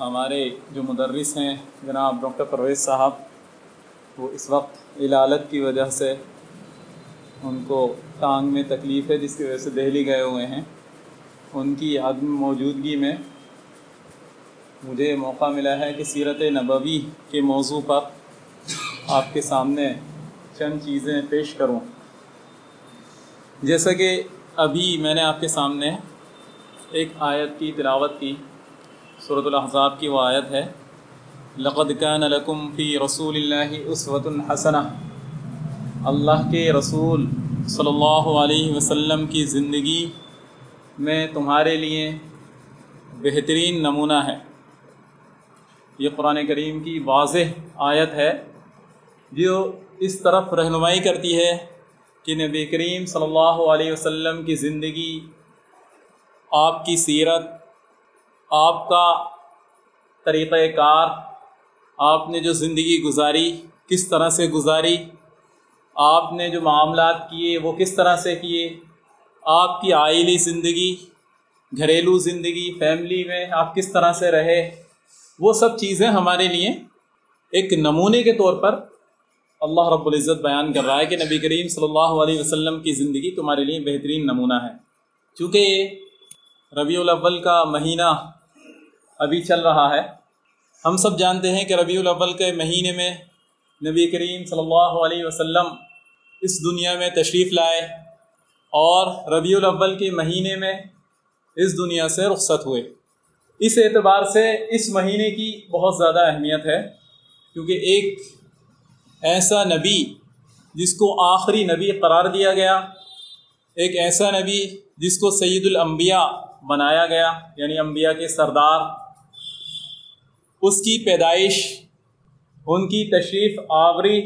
ہمارے جو مدرس ہیں، جناب ڈاکٹر پرویز صاحب، وہ اس وقت علالت کی وجہ سے ان کو ٹانگ میں تکلیف ہے، جس کی وجہ سے دہلی گئے ہوئے ہیں۔ ان کی عدم موجودگی میں مجھے موقع ملا ہے کہ سیرت نبوی کے موضوع پر آپ کے سامنے چند چیزیں پیش کروں۔ جیسا کہ ابھی میں نے آپ کے سامنے ایک آیت کی تلاوت کی۔ صورت الاحزاب کی وہ آیت ہے، لقد كان لكم فی رسول اللہ اسوۃ الحسنہ اللہ کے رسول صلی اللہ علیہ وسلم کی زندگی میں تمہارے لیے بہترین نمونہ ہے۔ یہ قرآن کریم کی واضح آیت ہے، جو اس طرف رہنمائی کرتی ہے کہ نبی کریم صلی اللہ علیہ وسلم کی زندگی آپ کی سیرت آپ کا طریقۂ کار، آپ نے جو زندگی گزاری، کس طرح سے گزاری؟ آپ نے جو معاملات کیے، وہ کس طرح سے کیے؟ آپ کی آئلی زندگی، گھریلو زندگی، فیملی میں آپ کس طرح سے رہے؟ وہ سب چیزیں ہمارے لیے ایک نمونے کے طور پر اللہ رب العزت بیان کر رہا ہے کہ نبی کریم صلی اللہ علیہ وسلم کی زندگی تمہارے لیے بہترین نمونہ ہے۔ چونکہ ربیع الاول کا مہینہ ابھی چل رہا ہے۔ ہم سب جانتے ہیں کہ ربیع الاول کے مہینے میں نبی کریم صلی اللہ علیہ وسلم اس دنیا میں تشریف لائے اور ربیع الاول کے مہینے میں اس دنیا سے رخصت ہوئے۔ اس اعتبار سے اس مہینے کی بہت زیادہ اہمیت ہے، کیونکہ ایک ایسا نبی جس کو آخری نبی قرار دیا گیا، ایک ایسا نبی جس کو سید الانبیاء بنایا گیا یعنی انبیاء کے سردار اس کی پیدائش، ان کی تشریف آوری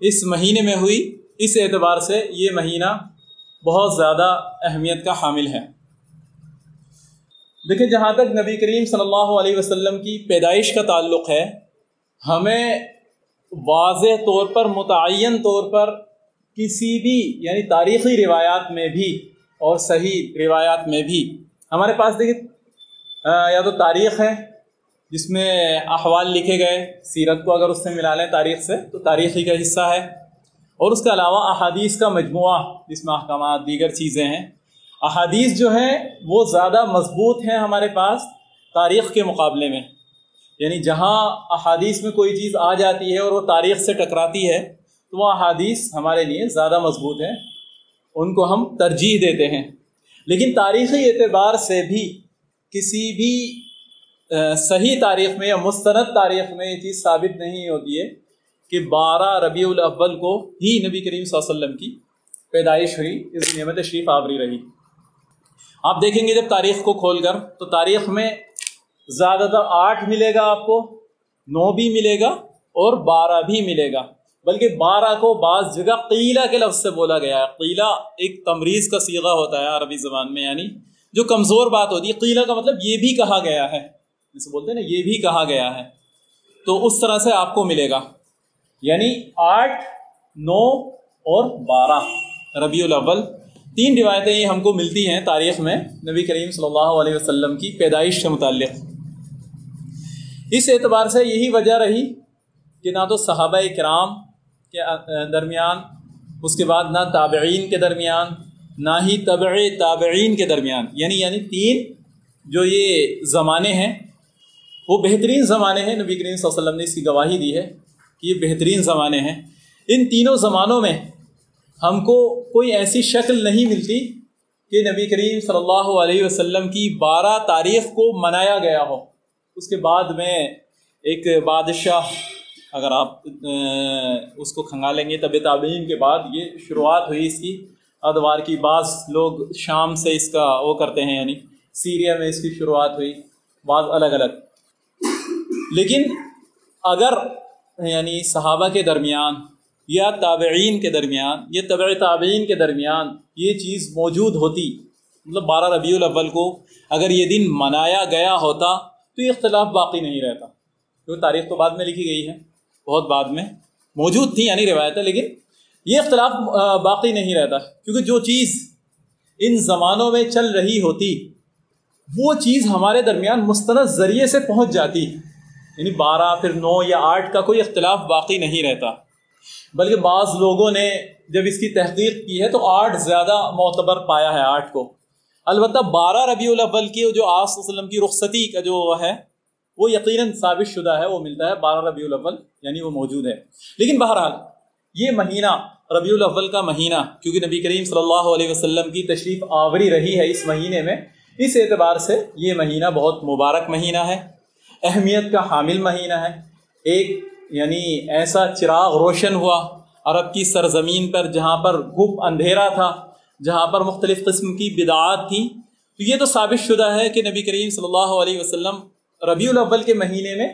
اس مہینے میں ہوئی۔ اس اعتبار سے یہ مہینہ بہت زیادہ اہمیت کا حامل ہے۔ دیکھیں، جہاں تک نبی کریم صلی اللہ علیہ وسلم کی پیدائش کا تعلق ہے، ہمیں واضح طور پر، متعین طور پر کسی بھی یعنی تاریخی روایات میں بھی اور صحیح روایات میں بھی، ہمارے پاس دیکھیں یا تو تاریخ ہے جس میں احوال لکھے گئے، سیرت کو اگر اس سے ملا لیں تاریخ سے، تو تاریخی کا حصہ ہے۔ اور اس کے علاوہ احادیث کا مجموعہ، جس میں احکامات، دیگر چیزیں ہیں۔ احادیث جو ہیں، وہ زیادہ مضبوط ہیں ہمارے پاس تاریخ کے مقابلے میں۔ یعنی جہاں احادیث میں کوئی چیز آ جاتی ہے اور وہ تاریخ سے ٹکراتی ہے، تو وہ احادیث ہمارے لیے زیادہ مضبوط ہیں۔ ان کو ہم ترجیح دیتے ہیں۔ لیکن تاریخی اعتبار سے بھی کسی بھی صحیح تاریخ میں یا مستند تاریخ میں یہ چیز ثابت نہیں ہوتی ہے کہ بارہ ربیع الاول کو ہی نبی کریم صلی اللہ علیہ وسلم کی پیدائش ہوئی، اس دنیا میں تشریف آوری رہی۔ آپ دیکھیں گے جب تاریخ کو کھول کر، تو تاریخ میں زیادہ تر آٹھ ملے گا آپ کو، نو بھی ملے گا اور بارہ بھی ملے گا۔ بلکہ بارہ کو بعض جگہ قیلہ کے لفظ سے بولا گیا ہے۔ قیلہ ایک تمریز کا سیغہ ہوتا ہے عربی زبان میں یعنی جو کمزور بات ہوتی ہے۔ قیلہ کا مطلب یہ بھی کہا گیا ہے۔ جسے بولتے ہیں نا، یہ بھی کہا گیا ہے۔ تو اس طرح سے آپ کو ملے گا۔ یعنی آٹھ، نو اور بارہ۔ ربیع الاول۔ تین روایتیں یہ ہم کو ملتی ہیں تاریخ میں۔ نبی کریم صلی اللہ علیہ وسلم کی پیدائش سے متعلق۔ اس اعتبار سے یہی وجہ رہی کہ نہ تو صحابہ کرام کے درمیان، اس کے بعد نہ تابعین کے درمیان، نہ ہی طبع تابعین کے درمیان۔ یعنی یعنی تین جو یہ زمانے ہیں وہ بہترین زمانے ہیں۔ نبی کریم صلی اللہ علیہ وسلم نے اس کی گواہی دی ہے کہ یہ بہترین زمانے ہیں۔ ان تینوں زمانوں میں ہم کو کوئی ایسی شکل نہیں ملتی کہ نبی کریم صلی اللہ علیہ وسلم کی بارہ تاریخ کو منایا گیا ہو۔ اس کے بعد میں ایک بادشاہ، اگر آپ اس کو کھنگا لیں گے طب تعبین کے بعد یہ شروعات ہوئی اس کی۔ ادوار کی بعض لوگ شام سے اس کا وہ کرتے ہیں یعنی سیریا میں اس کی شروعات ہوئی۔ بعض الگ الگ۔ لیکن اگر یعنی صحابہ کے درمیان یا تابعین کے درمیان یا طبع تابعین کے درمیان یہ چیز موجود ہوتی مطلب بارہ ربیع الاول کو اگر یہ دن منایا گیا ہوتا تو یہ اختلاف باقی نہیں رہتا۔ کیونکہ تاریخ تو بعد میں لکھی گئی ہے، بہت بعد میں موجود تھی یعنی روایت ہے، لیکن یہ اختلاف باقی نہیں رہتا۔ کیونکہ جو چیز ان زمانوں میں چل رہی ہوتی، وہ چیز ہمارے درمیان مستند ذریعے سے پہنچ جاتی۔ یعنی بارہ، پھر نو یا آٹھ کا کوئی اختلاف باقی نہیں رہتا۔ بلکہ بعض لوگوں نے جب اس کی تحقیق کی ہے تو آٹھ زیادہ معتبر پایا ہے، آٹھ کو۔ البتہ بارہ ربیع الاول کی جو آس وسلم کی رخصتی کا جو ہے، وہ یقیناً ثابت شدہ ہے، وہ ملتا ہے بارہ ربیع الاول یعنی وہ موجود ہے۔ لیکن بہرحال یہ مہینہ ربیع الاول کا مہینہ، کیونکہ نبی کریم صلی اللہ علیہ وسلم کی تشریف آوری رہی ہے اس مہینے میں، اس اعتبار سے یہ مہینہ بہت مبارک مہینہ ہے۔ اہمیت کا حامل مہینہ ہے۔ ایک یعنی ایسا چراغ روشن ہوا عرب کی سرزمین پر جہاں پر گپ اندھیرا تھا، جہاں پر مختلف قسم کی بدعات تھیں تو یہ تو ثابت شدہ ہے کہ نبی کریم صلی اللہ علیہ وسلم ربیع الاول کے مہینے میں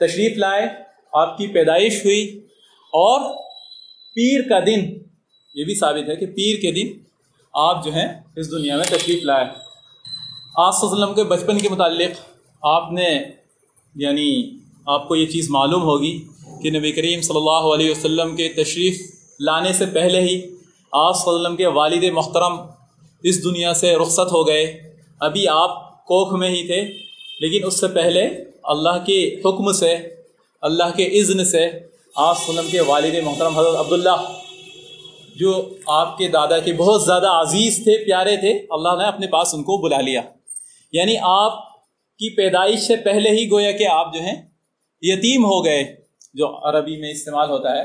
تشریف لائے، آپ کی پیدائش ہوئی۔ اور پیر کا دن، یہ بھی ثابت ہے کہ پیر کے دن آپ جو ہیں اس دنیا میں تشریف لائے۔ آج وسلم کے بچپن کے متعلق آپ نے یعنی آپ کو یہ چیز معلوم ہوگی کہ نبی کریم صلی اللہ علیہ وسلم کے تشریف لانے سے پہلے ہی آپ صلی اللہ علیہ وسلم کے والد محترم اس دنیا سے رخصت ہو گئے۔ ابھی آپ کوکھ میں ہی تھے، لیکن اس سے پہلے اللہ کے حکم سے، اللہ کے اذن سے آپ صلی اللہ علیہ وسلم کے والد محترم حضرت عبداللہ، جو آپ کے دادا کے بہت زیادہ عزیز تھے، پیارے تھے، اللہ نے اپنے پاس ان کو بلا لیا۔ یعنی آپ کی پیدائش سے پہلے ہی گویا کہ آپ جو ہیں یتیم ہو گئے، جو عربی میں استعمال ہوتا ہے،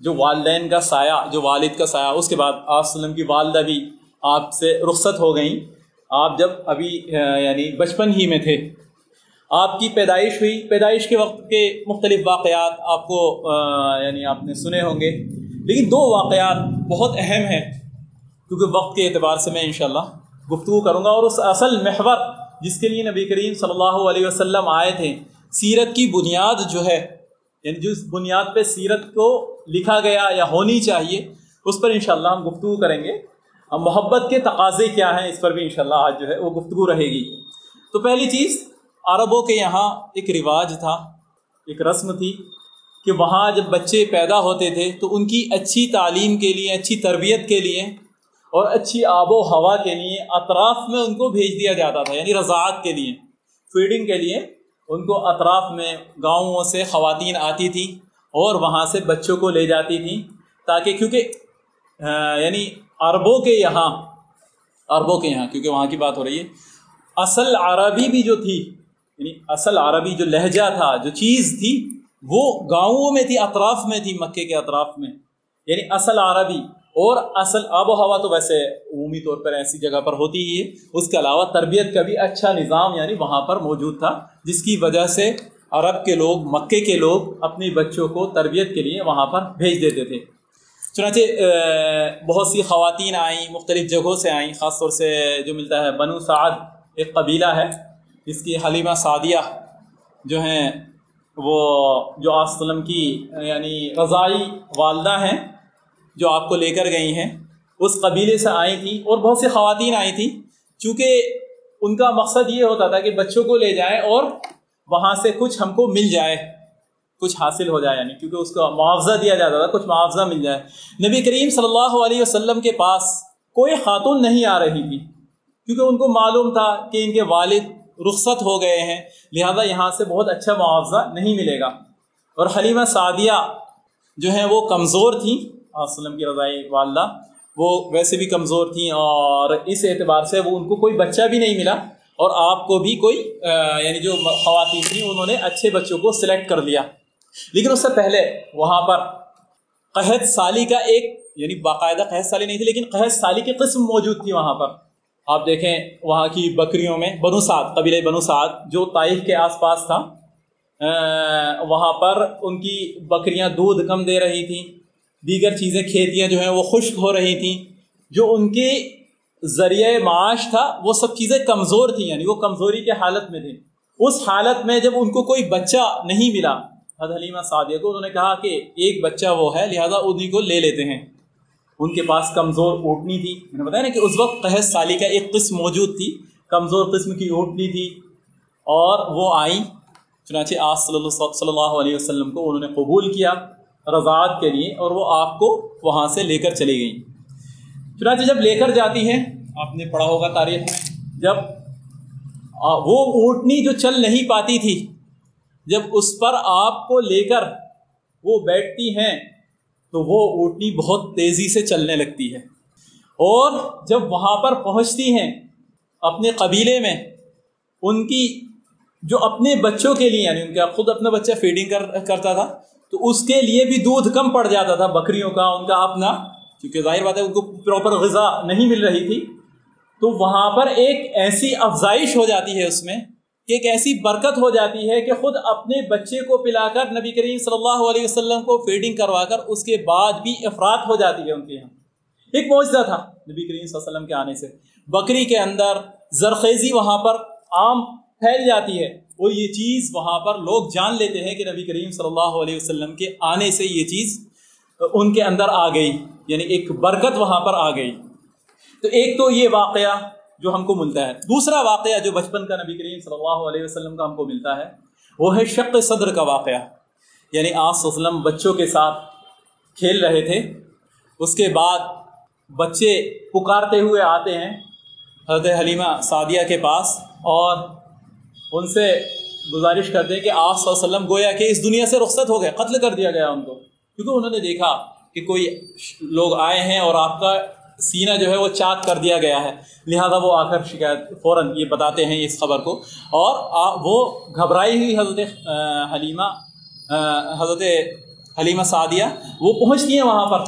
جو والدین کا سایہ، جو والد کا سایہ، اس کے بعد آپ وسلم کی والدہ بھی آپ سے رخصت ہو گئیں۔ آپ جب ابھی یعنی بچپن ہی میں تھے، آپ کی پیدائش ہوئی۔ پیدائش کے وقت کے مختلف واقعات آپ کو یعنی آپ نے سنے ہوں گے۔ لیکن دو واقعات بہت اہم ہیں، کیونکہ وقت کے اعتبار سے میں انشاءاللہ گفتگو کروں گا اور اس اصل محور جس کے لیے نبی کریم صلی اللہ علیہ وسلم آئے تھے، سیرت کی بنیاد جو ہے یعنی جس بنیاد پہ سیرت کو لکھا گیا یا ہونی چاہیے، اس پر انشاءاللہ ہم گفتگو کریں گے۔ اب محبت کے تقاضے کیا ہیں، اس پر بھی انشاءاللہ آج جو ہے وہ گفتگو رہے گی۔ تو پہلی چیز، عربوں کے یہاں ایک رواج تھا، ایک رسم تھی کہ وہاں جب بچے پیدا ہوتے تھے تو ان کی اچھی تعلیم کے لیے، اچھی تربیت کے لیے اور اچھی آب و ہوا کے لیے، اطراف میں ان کو بھیج دیا جاتا تھا یعنی رضاعت کے لیے فیڈنگ کے لیے۔ ان کو اطراف میں گاؤں سے خواتین آتی تھیں اور وہاں سے بچوں کو لے جاتی تھیں تاکہ کیونکہ یعنی عربوں کے یہاں، عربوں کے یہاں، کیونکہ وہاں کی بات ہو رہی ہے۔ اصل عربی بھی جو تھی یعنی اصل عربی جو لہجہ تھا، جو چیز تھی، وہ گاؤں میں تھی، اطراف میں تھی، مکے کے اطراف میں۔ یعنی اصل عربی اور اصل آب و ہوا تو ویسے عمومی طور پر ایسی جگہ پر ہوتی ہی ہے۔ اس کے علاوہ تربیت کا بھی اچھا نظام یعنی وہاں پر موجود تھا، جس کی وجہ سے عرب کے لوگ، مکے کے لوگ اپنی بچوں کو تربیت کے لیے وہاں پر بھیج دیتے تھے۔ چنانچہ بہت سی خواتین آئیں، مختلف جگہوں سے آئیں، خاص طور سے جو ملتا ہے بنو سعد، ایک قبیلہ ہے، جس کی حلیمہ سعدیہ جو ہیں، وہ جو آسلم کی یعنی رضائی والدہ ہیں۔ جو آپ کو لے کر گئی ہیں، اس قبیلے سے آئی تھیں اور بہت سی خواتین آئی تھیں چونکہ ان کا مقصد یہ ہوتا تھا کہ بچوں کو لے جائیں اور وہاں سے کچھ ہم کو مل جائے، کچھ حاصل ہو جائے یعنی کیونکہ اس کا معاوضہ دیا جاتا تھا، کچھ معاوضہ مل جائے۔ نبی کریم صلی اللہ علیہ وسلم کے پاس کوئی خاتون نہیں آ رہی تھی۔ کیونکہ ان کو معلوم تھا کہ ان کے والد رخصت ہو گئے ہیں، لہذا یہاں سے بہت اچھا معاوضہ نہیں ملے گا۔ اور حلیمہ سعدیہ جو ہیں وہ کمزور تھیں۔ وسلم کی رضائی والدہ، وہ ویسے بھی کمزور تھیں اور اس اعتبار سے وہ ان کو کوئی بچہ بھی نہیں ملا اور آپ کو بھی کوئی یعنی جو خواتین تھیں، انہوں نے اچھے بچوں کو سلیکٹ کر لیا۔ لیکن اس سے پہلے وہاں پر قحط سالی کا ایک یعنی باقاعدہ قحط سالی نہیں تھی، لیکن قحط سالی کی قسم موجود تھی وہاں پر۔ آپ دیکھیں وہاں کی بکریوں میں بنو سعد قبیل بنو سعد جو طائف کے آس پاس تھا وہاں پر ان کی بکریاں دودھ کم دے رہی تھیں۔ دیگر چیزیں کھیتیاں جو ہیں وہ خشک ہو رہی تھیں، جو ان کے ذریعہ معاش تھا، وہ سب چیزیں کمزور تھیں یعنی وہ کمزوری کے حالت میں تھے اس حالت میں جب ان کو کوئی بچہ نہیں ملا حد حلیمہ سعدیہ کو، انہوں نے کہا کہ ایک بچہ وہ ہے، لہذا انہیں کو لے لیتے ہیں۔ ان کے پاس کمزور اوٹنی تھی۔ میں نے بتایا نا کہ اس وقت قحط سالی کا ایک قسم موجود تھی، کمزور قسم کی اوٹنی تھی۔ اور وہ آئیں، چنانچہ آج صلی اللہ علیہ وسلم کو انہوں نے قبول کیا۔ رضاعت کے لیے اور وہ آپ کو وہاں سے لے کر چلی گئیں۔ چنانچہ جب لے کر جاتی ہیں، آپ نے پڑھا ہوگا تاریخ میں، جب وہ اونٹنی جو چل نہیں پاتی تھی، جب اس پر آپ کو لے کر وہ بیٹھتی ہیں، تو وہ اونٹنی بہت تیزی سے چلنے لگتی ہے۔ اور جب وہاں پر پہنچتی ہیں اپنے قبیلے میں، ان کی جو اپنے بچوں کے لیے یعنی ان کا خود اپنا بچہ فیڈنگ کر، کرتا تھا تو اس کے لیے بھی دودھ کم پڑ جاتا تھا بکریوں کا، ان کا اپنا، کیونکہ ظاہر بات ہے ان کو پراپر غذا نہیں مل رہی تھی۔ تو وہاں پر ایک ایسی افزائش ہو جاتی ہے اس میں، کہ ایک ایسی برکت ہو جاتی ہے کہ خود اپنے بچے کو پلا کر نبی کریم صلی اللہ علیہ وسلم کو فیڈنگ کروا کر اس کے بعد بھی افراد ہو جاتی ہے ان کے یہاں۔ ایک معجزہ تھا نبی کریم صلی اللہ علیہ وسلم کے آنے سے۔ بکری کے اندر زرخیزی وہاں پر عام پھیل جاتی ہے۔ اور یہ چیز وہاں پر لوگ جان لیتے ہیں کہ نبی کریم صلی اللہ علیہ وسلم کے آنے سے یہ چیز ان کے اندر آ گئی یعنی ایک برکت وہاں پر آ گئی۔ تو ایک تو یہ واقعہ جو ہم کو ملتا ہے۔ دوسرا واقعہ جو بچپن کا نبی کریم صلی اللہ علیہ وسلم کا ہم کو ملتا ہے، وہ ہے شق صدر کا واقعہ۔ یعنی آس وسلم بچوں کے ساتھ کھیل رہے تھے، اس کے بعد بچے پکارتے ہوئے آتے ہیں حضرت حلیمہ سعدیہ کے پاس اور ان سے گزارش کرتے ہیں کہ آپ صلی اللہ علیہ وسلم گویا کہ اس دنیا سے رخصت ہو گئے، قتل کر دیا گیا ان کو۔ کیونکہ انہوں نے دیکھا کہ کوئی لوگ آئے ہیں اور آپ کا سینہ جو ہے وہ چاک کر دیا گیا ہے۔ لہذا وہ آ کر شکایت فوراً یہ بتاتے ہیں اس خبر کو۔ اور وہ گھبرائی ہوئی حضرت حلیمہ حضرت حلیمہ سعدیہ، وہ پہنچتی ہیں وہاں پر۔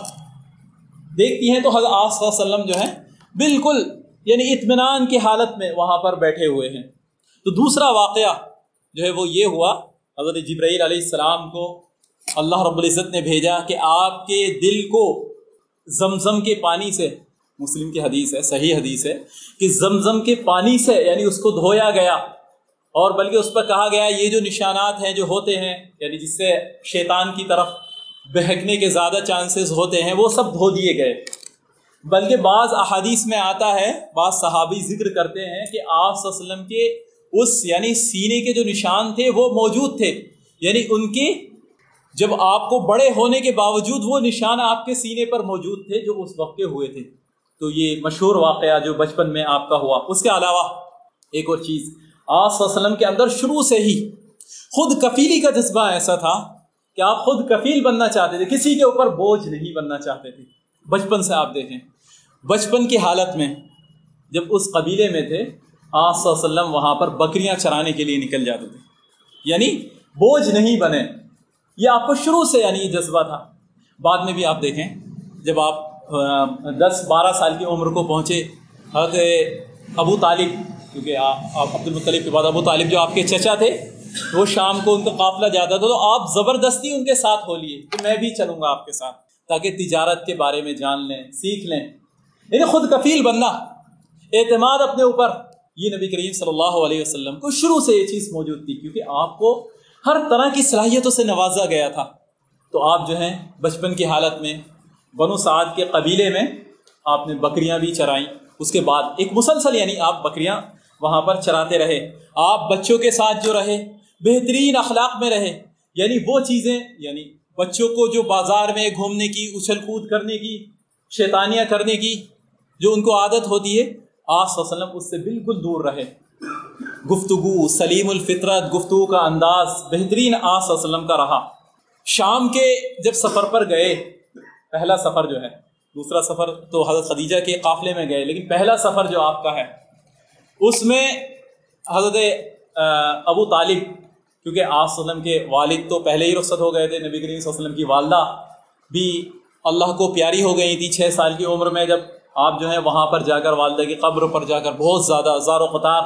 دیکھتی ہیں تو حضرت صلی اللہ علیہ وسلم جو ہے بالکل یعنی اطمینان کی حالت میں وہاں پر بیٹھے ہوئے ہیں۔ تو دوسرا واقعہ جو ہے وہ یہ ہوا، حضرت جبرائیل علیہ السلام کو اللہ رب العزت نے بھیجا کہ آپ کے دل کو زمزم کے پانی سے، مسلم کی حدیث ہے، صحیح حدیث ہے، کہ زمزم کے پانی سے یعنی اس کو دھویا گیا۔ اور بلکہ اس پر کہا گیا، یہ جو نشانات ہیں جو ہوتے ہیں یعنی جس سے شیطان کی طرف بہکنے کے زیادہ چانسز ہوتے ہیں، وہ سب دھو دیے گئے۔ بلکہ بعض احادیث میں آتا ہے، بعض صحابی ذکر کرتے ہیں کہ آپ وسلم کے اس یعنی سینے کے جو نشان تھے وہ موجود تھے۔ یعنی ان کے جب آپ کو بڑے ہونے کے باوجود وہ نشان آپ کے سینے پر موجود تھے جو اس وقت کے ہوئے تھے۔ تو یہ مشہور واقعہ جو بچپن میں آپ کا ہوا۔ اس کے علاوہ ایک اور چیز آس وسلم کے اندر شروع سے ہی خود کفیلی کا جذبہ ایسا تھا کہ آپ خود کفیل بننا چاہتے تھے، کسی کے اوپر بوجھ نہیں بننا چاہتے تھے۔ بچپن سے آپ دیکھیں، بچپن کی حالت میں جب اس قبیلے میں تھے آس وسلم وہاں پر بکریاں چرانے کے لیے نکل جاتے تھے۔ یعنی بوجھ نہیں بنے۔ یہ آپ کو شروع سے یعنی یہ جذبہ تھا۔ بعد میں بھی آپ دیکھیں، جب آپ دس بارہ سال کی عمر کو پہنچے حضرت ابو طالب، کیونکہ آپ عبد المطلب کے بعد ابو طالب جو آپ کے چچا تھے، وہ شام کو ان کا قافلہ جاتا تھا تو آپ زبردستی ان کے ساتھ ہو لیے کہ میں بھی چلوں گا آپ کے ساتھ، تاکہ تجارت کے بارے میں جان لیں، سیکھ لیں۔ یعنی خود کفیل بننا اعتماد اپنے اوپر۔ یہ نبی کریم صلی اللہ علیہ وسلم کو شروع سے یہ چیز موجود تھی، کیونکہ آپ کو ہر طرح کی صلاحیتوں سے نوازا گیا تھا۔ تو آپ جو ہیں، بچپن کی حالت میں، بنو سعد کے قبیلے میں آپ نے بکریاں بھی چرائیں۔ اس کے بعد ایک مسلسل یعنی آپ بکریاں وہاں پر چراتے رہے۔ آپ بچوں کے ساتھ جو رہے، بہترین اخلاق میں رہے یعنی وہ چیزیں یعنی بچوں کو جو بازار میں گھومنے کی، اچھل کود کرنے کی، شیطانیاں کرنے کی، جو ان کو عادت ہوتی ہے آس وسلم اس سے بالکل دور رہے۔ گفتگو، سلیم الفطرت، گفتگو کا انداز بہترین آس وسلم کا رہا۔ شام کے جب سفر پر گئے، پہلا سفر جو ہے، دوسرا سفر تو حضرت خدیجہ کے قافلے میں گئے، لیکن پہلا سفر جو آپ کا ہے، اس میں حضرت ابو طالب، کیونکہ آس وسلم کے والد تو پہلے ہی رخصت ہو گئے تھے، نبی کریم صلی اللہ علیہ وسلم کی والدہ بھی اللہ کو پیاری ہو گئی تھی، چھ سال کی عمر میں جب آپ جو ہے وہاں پر جا کر والدہ کی قبر پر جا کر بہت زیادہ ہزار و قطار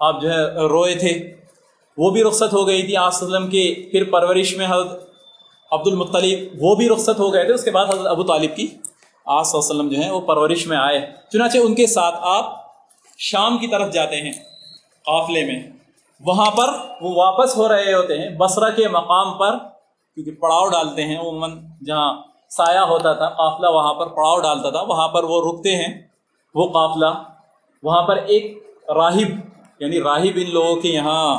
آپ جو ہے روئے تھے۔ وہ بھی رخصت ہو گئی تھی آس وسلم کی پھر پرورش میں حضرت عبد المطلیب وہ بھی رخصت ہو گئے تھے۔ اس کے بعد حضرت ابو طالب کی آس وسلم جو ہیں وہ پرورش میں آئے۔ چنانچہ ان کے ساتھ آپ شام کی طرف جاتے ہیں قافلے میں۔ وہاں پر وہ واپس ہو رہے ہوتے ہیں۔ بصرہ کے مقام پر کیونکہ پڑاؤ ڈالتے ہیں عموماً جہاں سایہ ہوتا تھا، قافلہ وہاں پر پڑاؤ ڈالتا تھا، وہاں پر وہ رکتے ہیں، وہ قافلہ۔ وہاں پر ایک راہب یعنی راہب ان لوگوں کے یہاں،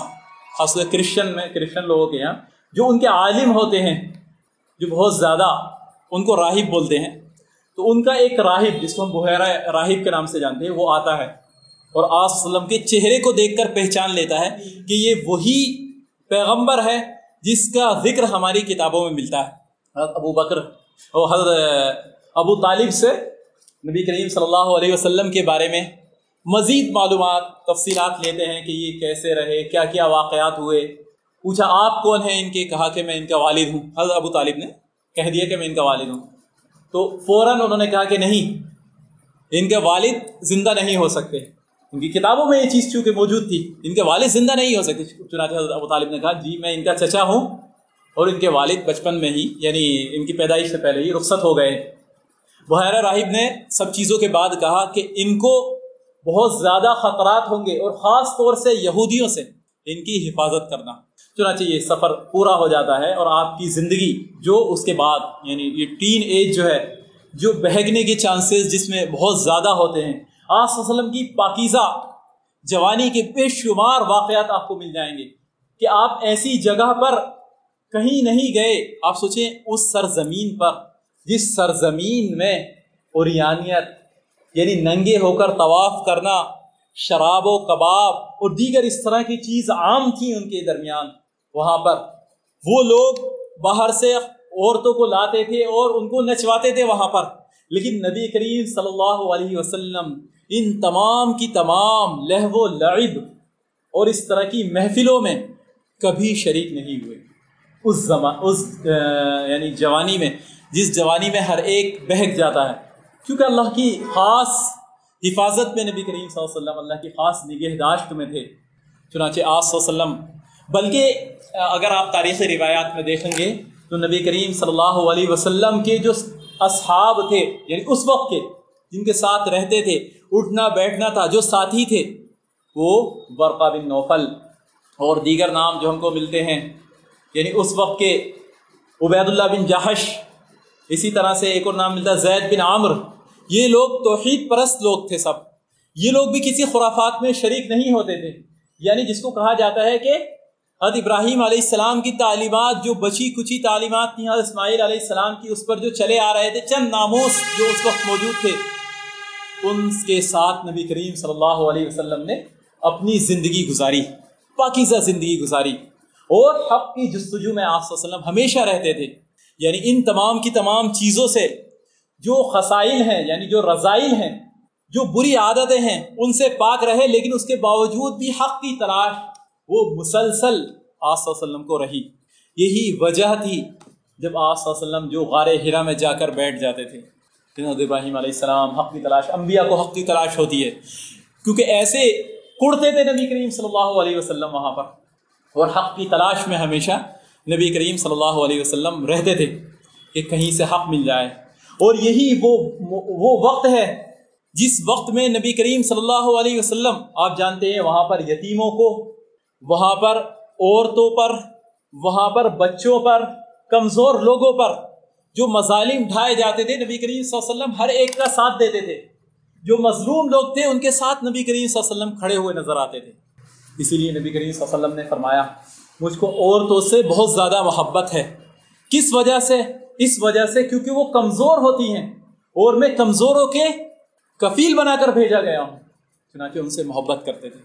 خاص کرسچن میں کرسچن لوگوں کے یہاں، جو ان کے عالم ہوتے ہیں، جو بہت زیادہ ان کو راہب بولتے ہیں۔ تو ان کا ایک راہب، جس کو ہم بحیرہ راہب کے نام سے جانتے ہیں، وہ آتا ہے۔ اور آس وسلم کے چہرے کو دیکھ کر پہچان لیتا ہے کہ یہ وہی پیغمبر ہے جس کا ذکر ہماری کتابوں میں ملتا ہے۔ ابو بکر اور حضرت ابو طالب سے نبی کریم صلی اللہ علیہ وسلم کے بارے میں مزید معلومات، تفصیلات لیتے ہیں کہ یہ کیسے رہے، کیا کیا واقعات ہوئے۔ پوچھا، آپ کون ہیں ان کے؟ کہا کہ میں ان کا والد ہوں۔ حضرت ابو طالب نے کہہ دیا کہ میں ان کا والد ہوں۔ تو فوراً انہوں نے کہا کہ نہیں، ان کے والد زندہ نہیں ہو سکتے۔ ان کی کتابوں میں یہ چیز چونکہ موجود تھی، ان کے والد زندہ نہیں ہو سکتے۔ چنانچہ حضرت ابو طالب نے کہا جی میں ان کا چچا ہوں۔ اور ان کے والد بچپن میں ہی یعنی ان کی پیدائش سے پہلے ہی رخصت ہو گئے بحیرہ راہب نے سب چیزوں کے بعد کہا کہ ان کو بہت زیادہ خطرات ہوں گے اور خاص طور سے یہودیوں سے ان کی حفاظت کرنا۔ چنانچہ یہ سفر پورا ہو جاتا ہے اور آپ کی زندگی جو اس کے بعد یعنی یہ ٹین ایج جو ہے، جو بہگنے کے چانسز جس میں بہت زیادہ ہوتے ہیں۔ آس وسلم کی پاکیزہ جوانی کے بے شمار واقعات آپ کو مل جائیں گے کہ آپ ایسی جگہ پر کہیں نہیں گئے۔ آپ سوچیں اس سرزمین پر، جس سرزمین میں اوریانیت یعنی ننگے ہو کر طواف کرنا، شراب و کباب اور دیگر اس طرح کی چیز عام تھی ان کے درمیان، وہاں پر وہ لوگ باہر سے عورتوں کو لاتے تھے اور ان کو نچواتے تھے وہاں پر۔ لیکن نبی کریم صلی اللہ علیہ وسلم ان تمام کی تمام لہو و لعب اور اس طرح کی محفلوں میں کبھی شریک نہیں ہوئے۔ اس زمان، اس یعنی جوانی میں، جس جوانی میں ہر ایک بہک جاتا ہے۔ کیونکہ اللہ کی خاص حفاظت میں نبی کریم صلی اللہ علیہ وسلم اللہ کی خاص نگہداشت میں تھے۔ چنانچہ آس وسلم، بلکہ اگر آپ تاریخی روایات میں دیکھیں گے، تو نبی کریم صلی اللہ علیہ وسلم کے جو اصحاب تھے یعنی اس وقت کے، جن کے ساتھ رہتے تھے، اٹھنا، بیٹھنا تھا، جو ساتھی تھے، وہ برقع بن نوفل اور دیگر نام جو ہم کو ملتے ہیں یعنی اس وقت کے عبید اللہ بن جہش اسی طرح سے ایک اور نام ملتا ہے، زید بن عامر۔ یہ لوگ توحید پرست لوگ تھے سب۔ یہ لوگ بھی کسی خرافات میں شریک نہیں ہوتے تھے۔ یعنی جس کو کہا جاتا ہے کہ حد ابراہیم علیہ السلام کی تعلیمات، جو بچی کچی تعلیمات تھیں حد اسماعیل علیہ السلام کی، اس پر جو چلے آ رہے تھے، چند ناموس جو اس وقت موجود تھے، ان کے ساتھ نبی کریم صلی اللہ علیہ وسلم نے اپنی زندگی گزاری، پاکیزہ زندگی گزاری۔ اور حق کی جستجو میں آپ وسلم ہمیشہ رہتے تھے۔ یعنی ان تمام کی تمام چیزوں سے جو خسائل ہیں یعنی جو رضائل ہیں، جو بری عادتیں ہیں، ان سے پاک رہے، لیکن اس کے باوجود بھی حق کی تلاش وہ مسلسل آس وسلم کو رہی۔ یہی وجہ تھی جب آس وسلم جو غار ہرا میں جا کر بیٹھ جاتے تھے۔ ابراہیم علیہ السلام، حق کی تلاش، انبیاء کو حق کی تلاش ہوتی ہے۔ کیونکہ ایسے کڑتے تھے نبی کریم صلی اللہ علیہ وسلم وہاں پر۔ اور حق کی تلاش میں ہمیشہ نبی کریم صلی اللہ علیہ وسلم رہتے تھے کہ کہیں سے حق مل جائے۔ اور یہی وہ وہ وقت ہے جس وقت میں نبی کریم صلی اللہ علیہ وسلم، آپ جانتے ہیں وہاں پر یتیموں کو، وہاں پر عورتوں پر، وہاں پر بچوں پر، کمزور لوگوں پر جو مظالم ڈھائے جاتے تھے، نبی کریم صلی اللہ علیہ وسلم ہر ایک کا ساتھ دیتے تھے۔ جو مظلوم لوگ تھے، ان کے ساتھ نبی کریم صلی اللہ علیہ وسلم کھڑے ہوئے نظر آتے تھے۔ اسی لیے نبی کریم صلی اللہ علیہ وسلم نے فرمایا، مجھ کو عورتوں سے بہت زیادہ محبت ہے۔ کس وجہ سے؟ اس وجہ سے کیونکہ وہ کمزور ہوتی ہیں اور میں کمزوروں کے کفیل بنا کر بھیجا گیا ہوں۔ چنانچہ ان سے محبت کرتے تھے۔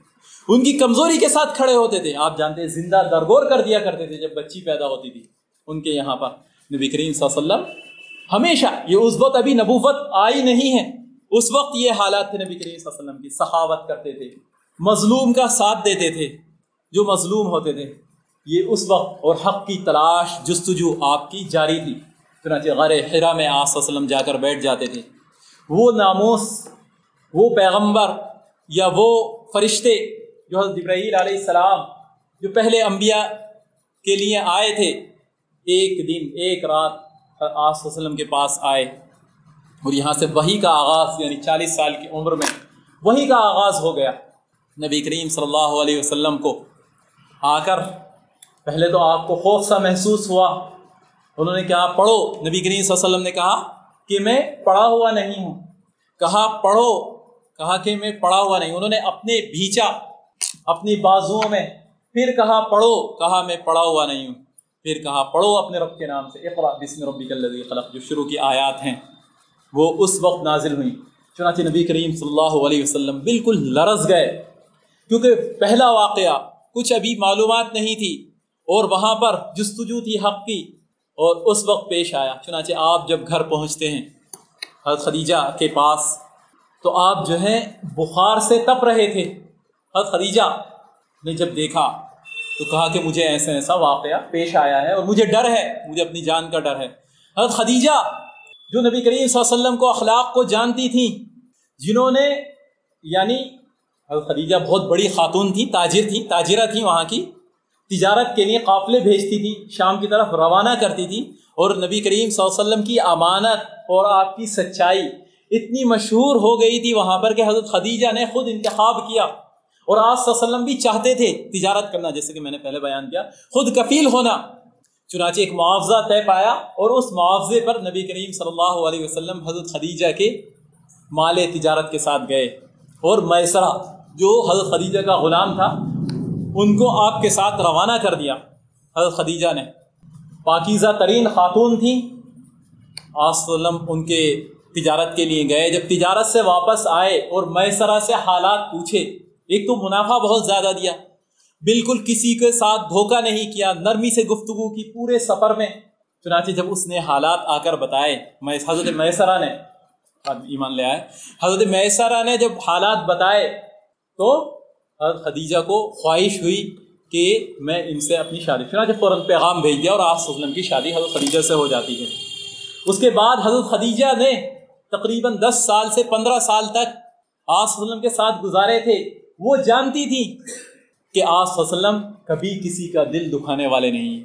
ان کی کمزوری کے ساتھ کھڑے ہوتے تھے۔ آپ جانتے ہیں، زندہ درگور کر دیا کرتے تھے جب بچی پیدا ہوتی تھی۔ ان کے یہاں پر نبی کریم صلی اللہ علیہ وسلم ہمیشہ، یہ اس وقت ابھی نبوت آئی نہیں ہے۔ اس وقت یہ حالات تھے نبی کریم صلی اللہ علیہ وسلم کی سخاوت کرتے تھے۔ مظلوم کا ساتھ دیتے تھے، جو مظلوم ہوتے تھے۔ یہ اس وقت اور حق کی تلاش جستجو آپ کی جاری تھی۔ چنانچہ غار حرا میں آس وسلم جا کر بیٹھ جاتے تھے۔ وہ ناموس، وہ پیغمبر یا وہ فرشتے جو حضرت ابراہیل علیہ السلام جو پہلے انبیاء کے لیے آئے تھے، ایک دن، ایک رات آس وسلم کے پاس آئے۔ اور یہاں سے وہی کا آغاز یعنی چالیس سال کی عمر میں وہی کا آغاز ہو گیا۔ نبی کریم صلی اللہ علیہ وسلم کو۔ آ کر پہلے تو آپ کو خوف سا محسوس ہوا۔ انہوں نے کہا، پڑھو۔ نبی کریم صلی اللہ علیہ وسلم نے کہا کہ میں پڑھا ہوا نہیں ہوں۔ کہا، پڑھو۔ کہا کہ میں پڑھا ہوا نہیں انہوں نے اپنے بھیچا، اپنی بازوؤں میں۔ پھر کہا، پڑھو۔ کہا، میں پڑھا ہوا نہیں ہوں۔ پھر کہا، پڑھو اپنے رب کے نام سے۔ اقرا بسم ربی الذی خلق۔ جو شروع کی آیات ہیں، وہ اس وقت نازل ہوئیں۔ چنانچہ نبی کریم صلی اللہ علیہ وسلم بالکل لرز گئے۔ کیونکہ پہلا واقعہ کچھ ابھی معلومات نہیں تھی اور وہاں پر جستجو تھی حق کی اور اس وقت پیش آیا۔ چنانچہ آپ جب گھر پہنچتے ہیں حضرت خدیجہ کے پاس، تو آپ جو ہیں بخار سے تپ رہے تھے۔ حضرت خدیجہ نے جب دیکھا، تو کہا کہ مجھے ایسا ایسا واقعہ پیش آیا ہے اور مجھے ڈر ہے، مجھے اپنی جان کا ڈر ہے۔ حضرت خدیجہ، جو نبی کریم صلی اللہ علیہ وسلم کو اخلاق کو جانتی تھیں، جنہوں نے یعنی حضرت خدیجہ بہت بڑی خاتون تھی، تاجر تھی، تاجرہ تھی وہاں کی۔ تجارت کے لیے قافلے بھیجتی تھی، شام کی طرف روانہ کرتی تھی۔ اور نبی کریم صلی اللہ علیہ وسلم کی امانت اور آپ کی سچائی اتنی مشہور ہو گئی تھی وہاں پر کہ حضرت خدیجہ نے خود انتخاب کیا۔ اور آج صلی اللہ علیہ وسلم بھی چاہتے تھے تجارت کرنا، جیسے کہ میں نے پہلے بیان کیا، خود کفیل ہونا۔ چنانچہ ایک معاوضہ طے پایا اور اس معاوضے پر نبی کریم صلی اللہ علیہ وسلم حضرت خدیجہ کے مال تجارت کے ساتھ گئے۔ اور میسرہ جو حضرت خدیجہ کا غلام تھا، ان کو آپ کے ساتھ روانہ کر دیا۔ حضرت خدیجہ نے۔ پاکیزہ ترین خاتون تھیں وسلم ان کے تجارت کے لیے گئے۔ جب تجارت سے واپس آئے اور میسرہ سے حالات پوچھے، ایک تو منافع بہت زیادہ دیا۔ بالکل کسی کے ساتھ دھوکہ نہیں کیا، نرمی سے گفتگو کی پورے سفر میں۔ چنانچہ جب اس نے حالات آ کر بتائے حضرت میسرہ نے ایمان لے آئے۔ حضرت میسرہ نے جب حالات بتائے تو حضرت خدیجہ کو خواہش ہوئی کہ میں ان سے اپنی شادی چنانچہ فوراً پیغام بھیج دیا اور آس وسلم کی شادی حضرت خدیجہ سے ہو جاتی ہے۔ اس کے بعد حضرت خدیجہ نے تقریباً دس سال سے پندرہ سال تک آس وسلم کے ساتھ گزارے تھے۔ وہ جانتی تھی کہ آس وسلم کبھی کسی کا دل دکھانے والے نہیں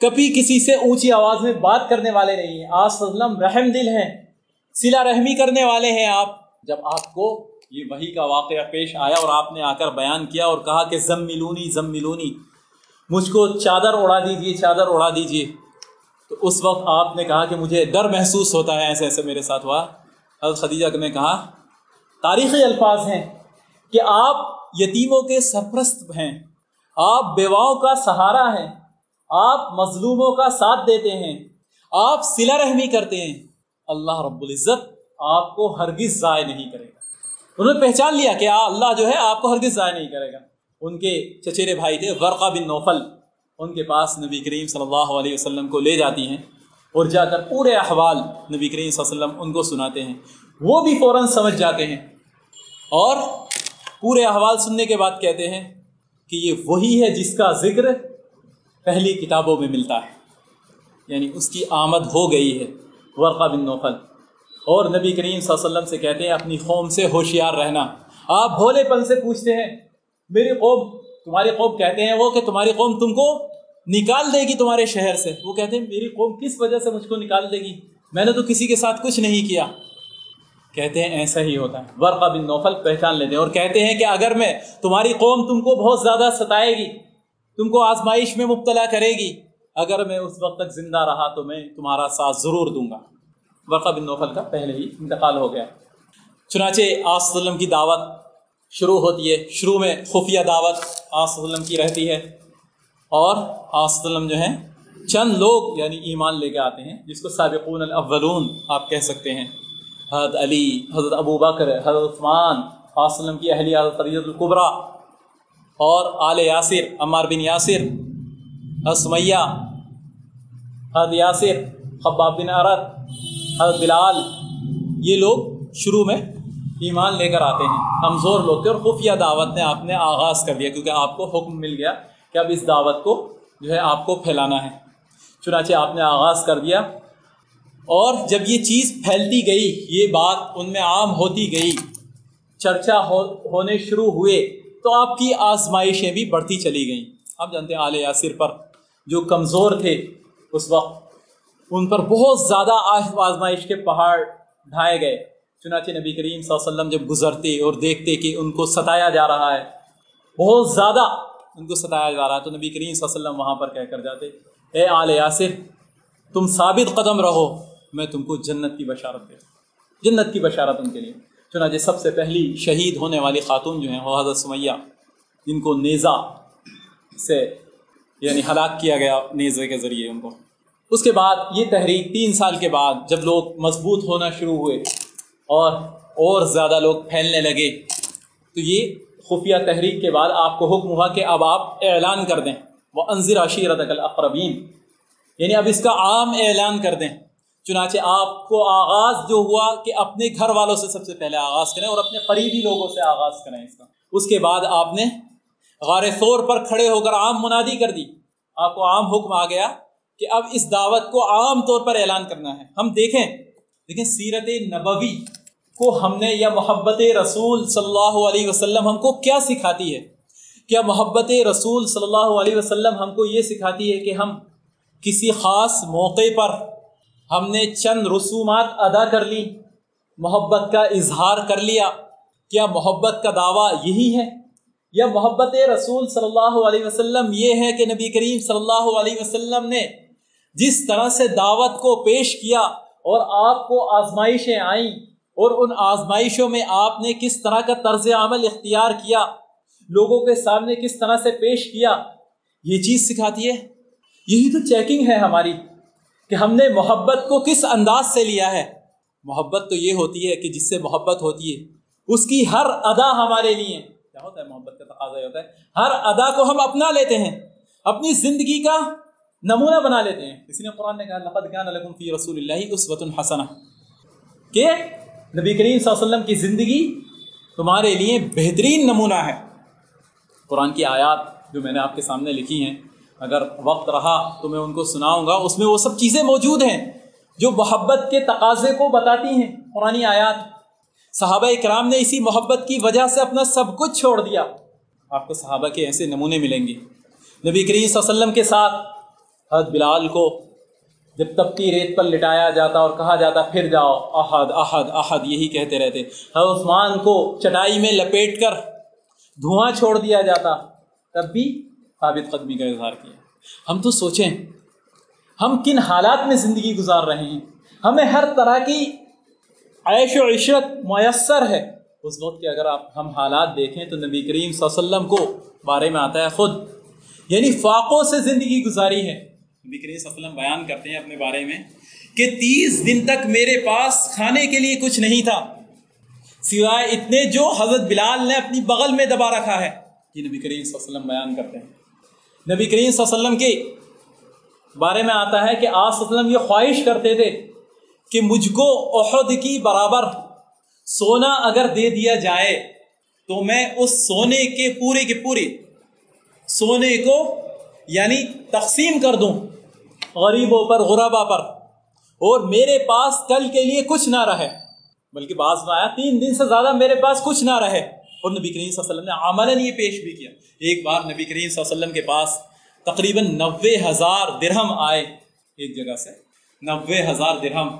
کبھی کسی سے اونچی آواز میں بات کرنے والے نہیں ہیں۔ آس وسلم رحم دل ہیں سلا رحمی کرنے والے ہیں آپ۔ جب آپ کو یہ وہی کا واقعہ پیش آیا اور آپ نے آ کر بیان کیا اور کہا کہ زم ملونی زم ملونی مجھ کو چادر اڑا دیجیے چادر اڑا دیجیے تو اس وقت آپ نے کہا کہ مجھے ڈر محسوس ہوتا ہے ایسے ایسے میرے ساتھ ہوا۔ حضرت خدیجہ نے کہا، تاریخی الفاظ ہیں کہ آپ یتیموں کے سرپرست ہیں، آپ بیواؤں کا سہارا ہیں، آپ مظلوموں کا ساتھ دیتے ہیں، آپ سلا رحمی کرتے ہیں۔ اللہ رب العزت آپ کو ہرگز ضائع نہیں کرے گا۔ انہوں نے پہچان لیا کہ اللہ جو ہے آپ کو ہرگز ضائع نہیں کرے گا۔ ان کے چچیرے بھائی تھے ورقہ بن نوفل۔ ان کے پاس نبی کریم صلی اللہ علیہ وسلم کو لے جاتی ہیں اور جا کر پورے احوال نبی کریم صلی اللہ علیہ وسلم ان کو سناتے ہیں۔ وہ بھی فوراً سمجھ جاتے ہیں۔ اور پورے احوال سننے کے بعد کہتے ہیں کہ یہ وہی ہے جس کا ذکر پہلی کتابوں میں ملتا ہے۔ یعنی اس کی آمد ہو گئی ہے۔ ورقہ بن نوفل۔ اور نبی کریم صلی اللہ علیہ وسلم سے کہتے ہیں، اپنی قوم سے ہوشیار رہنا۔ آپ بھولے پن سے پوچھتے ہیں، میری قوم، تمہاری قوم کہتے ہیں وہ کہ تمہاری قوم تم کو نکال دے گی تمہارے شہر سے۔ وہ کہتے ہیں، میری قوم کس وجہ سے مجھ کو نکال دے گی؟ میں نے تو کسی کے ساتھ کچھ نہیں کیا۔ کہتے ہیں، ایسا ہی ہوتا ہے۔ ورقہ بن نوفل پہچان لیتے ہیں اور کہتے ہیں کہ اگر میں تمہاری قوم تم کو بہت زیادہ ستائے گی، تم کو آزمائش میں مبتلا کرے گی، اگر میں اس وقت تک زندہ رہا تو میں تمہارا ساتھ ضرور دوں گا۔ ورقہ بن نوفل کا پہلے ہی انتقال ہو گیا۔ چنانچہ آس وسلم کی دعوت شروع ہوتی ہے۔ شروع میں خفیہ دعوت آس وسلم کی رہتی ہے۔ اور آس وسلم جو ہیں، چند لوگ یعنی ایمان لے کے آتے ہیں، جس کو سابقون الاولون آپ کہہ سکتے ہیں۔ حضرت علی، حضرت ابو بکر، حضرت عثمان وسلم کی اہلیہ حضرت خدیجۃ القبرا اور آل یاسر، عمار بن یاسر اسمیہ حضرت یاسر، خباب بن عرت حضرت بلال، یہ لوگ شروع میں ایمان لے کر آتے ہیں، کمزور لوگ تھے اور خفیہ دعوت نے آپ نے آغاز کر دیا کیونکہ آپ کو حکم مل گیا کہ اب اس دعوت کو جو ہے آپ کو پھیلانا ہے۔ چنانچہ آپ نے آغاز کر دیا۔ اور جب یہ چیز پھیلتی گئی، یہ بات ان میں عام ہوتی گئی، چرچا ہو، ہونے شروع ہوئے، تو آپ کی آزمائشیں بھی بڑھتی چلی گئیں۔ آپ جانتے ہیں آل یاسر پر جو کمزور تھے، اس وقت ان پر بہت زیادہ آزمائش کے پہاڑ ڈھائے گئے۔ چنانچہ نبی کریم صلی اللہ علیہ وسلم جب گزرتے اور دیکھتے کہ ان کو ستایا جا رہا ہے، بہت زیادہ ان کو ستایا جا رہا ہے، تو نبی کریم صلی اللہ علیہ وسلم وہاں پر کہہ کر جاتے، اے آل یاسر، تم ثابت قدم رہو، میں تم کو جنت کی بشارت دے جنت کی بشارت ان کے لیے۔ چنانچہ سب سے پہلی شہید ہونے والی خاتون جو ہیں، وہ حضرت سمیہ، جن کو نیزا سے یعنی ہلاک کیا گیا نیزے کے ذریعے ان کو۔ اس کے بعد یہ تحریک تین سال کے بعد جب لوگ مضبوط ہونا شروع ہوئے اور اور زیادہ لوگ پھیلنے لگے، تو یہ خفیہ تحریک کے بعد آپ کو حکم ہوا کہ اب آپ اعلان کر دیں۔ وہ انضر عشیرت الاقربین یعنی اب اس کا عام اعلان کر دیں۔ چنانچہ آپ کو آغاز جو ہوا کہ اپنے گھر والوں سے سب سے پہلے آغاز کریں اور اپنے قریبی لوگوں سے آغاز کریں اس کا۔ اس کے بعد آپ نے غار طور پر کھڑے ہو کر عام منادی کر دی۔ آپ کو عام حکم آ گیا کہ اب اس دعوت کو عام طور پر اعلان کرنا ہے۔ ہم دیکھیں لیکن سیرت نبوی کو ہم نے یا محبت رسول صلی اللہ علیہ وسلم ہم کو کیا سکھاتی ہے؟ کیا محبت رسول صلی اللہ علیہ وسلم ہم کو یہ سکھاتی ہے کہ ہم کسی خاص موقع پر ہم نے چند رسومات ادا کر لی محبت کا اظہار کر لیا؟ کیا محبت کا دعویٰ یہی ہے؟ یا محبت رسول صلی اللہ علیہ وسلم یہ ہے کہ نبی کریم صلی اللہ علیہ وسلم نے جس طرح سے دعوت کو پیش کیا اور آپ کو آزمائشیں آئیں اور ان آزمائشوں میں آپ نے کس طرح کا طرز عمل اختیار کیا، لوگوں کے سامنے کس طرح سے پیش کیا، یہ چیز سکھاتی ہے؟ یہی تو چیکنگ ہے ہماری کہ ہم نے محبت کو کس انداز سے لیا ہے۔ محبت تو یہ ہوتی ہے کہ جس سے محبت ہوتی ہے، اس کی ہر ادا ہمارے لیے۔ کیا ہوتا ہے؟ محبت کا تقاضا ہوتا ہے۔ ہر ادا کو ہم اپنا لیتے ہیں، اپنی زندگی کا نمونہ بنا لیتے ہیں۔ اس نے قرآن نے کہا، لقد كان لكم في رسول الله اسوه حسنه کہ نبی کریم صلی اللہ علیہ وسلم کی زندگی تمہارے لیے بہترین نمونہ ہے۔ قرآن کی آیات جو میں نے آپ کے سامنے لکھی ہیں، اگر وقت رہا تو میں ان کو سناؤں گا۔ اس میں وہ سب چیزیں موجود ہیں جو محبت کے تقاضے کو بتاتی ہیں۔ قرآن آیات، صحابہ اکرام نے اسی محبت کی وجہ سے اپنا سب کچھ چھوڑ دیا۔ آپ کو صحابہ کے ایسے نمونے ملیں گے۔ نبی کریم صلی اللہ علیہ وسلم کے ساتھ حد بلال کو جب تبتی ریت پر لٹایا جاتا اور کہا جاتا، پھر جاؤ، احد احد احد، یہی کہتے رہتے۔ حضرت عثمان کو چٹائی میں لپیٹ کر دھواں چھوڑ دیا جاتا۔ تب بھی ثابت قدمی کا اظہار کیا۔ ہم تو سوچیں، ہم کن حالات میں زندگی گزار رہے ہیں؟ ہمیں ہر طرح کی عیش و عشرت میسر ہے۔ اس وقت کے اگر آپ ہم حالات دیکھیں تو نبی کریم صلی اللہ علیہ وسلم کو بارے میں آتا ہے خود یعنی فاقوں سے زندگی گزاری ہے۔ نبی کریم صلی اللہ علیہ وسلم بیان کرتے ہیں اپنے بارے میں کہ تیس دن تک میرے پاس کھانے کے لیے کچھ نہیں تھا، سوائے اتنے جو حضرت بلال نے اپنی بغل میں دبا رکھا ہے۔ یہ نبی کریم صلی اللہ علیہ وسلم بیان کرتے ہیں۔ نبی کریم صلی اللہ علیہ وسلم کے بارے میں آتا ہے کہ آج وسلم یہ خواہش کرتے تھے کہ مجھ کو عہد کی برابر سونا اگر دے دیا جائے تو میں اس سونے کے پورے کے پورے سونے کو یعنی تقسیم کر دوں۔ غریبوں پر غربا پر۔ اور میرے پاس کل کے لیے کچھ نہ رہے۔ بلکہ بعض میں آیا، تین دن سے زیادہ میرے پاس کچھ نہ رہے۔ اور نبی کریم صلی اللہ علیہ وسلم نے عملاً یہ پیش بھی کیا۔ ایک بار نبی کریم صلی اللہ علیہ وسلم کے پاس تقریباً نوے ہزار درہم آئے ایک جگہ سے۔ نوے ہزار درہم۔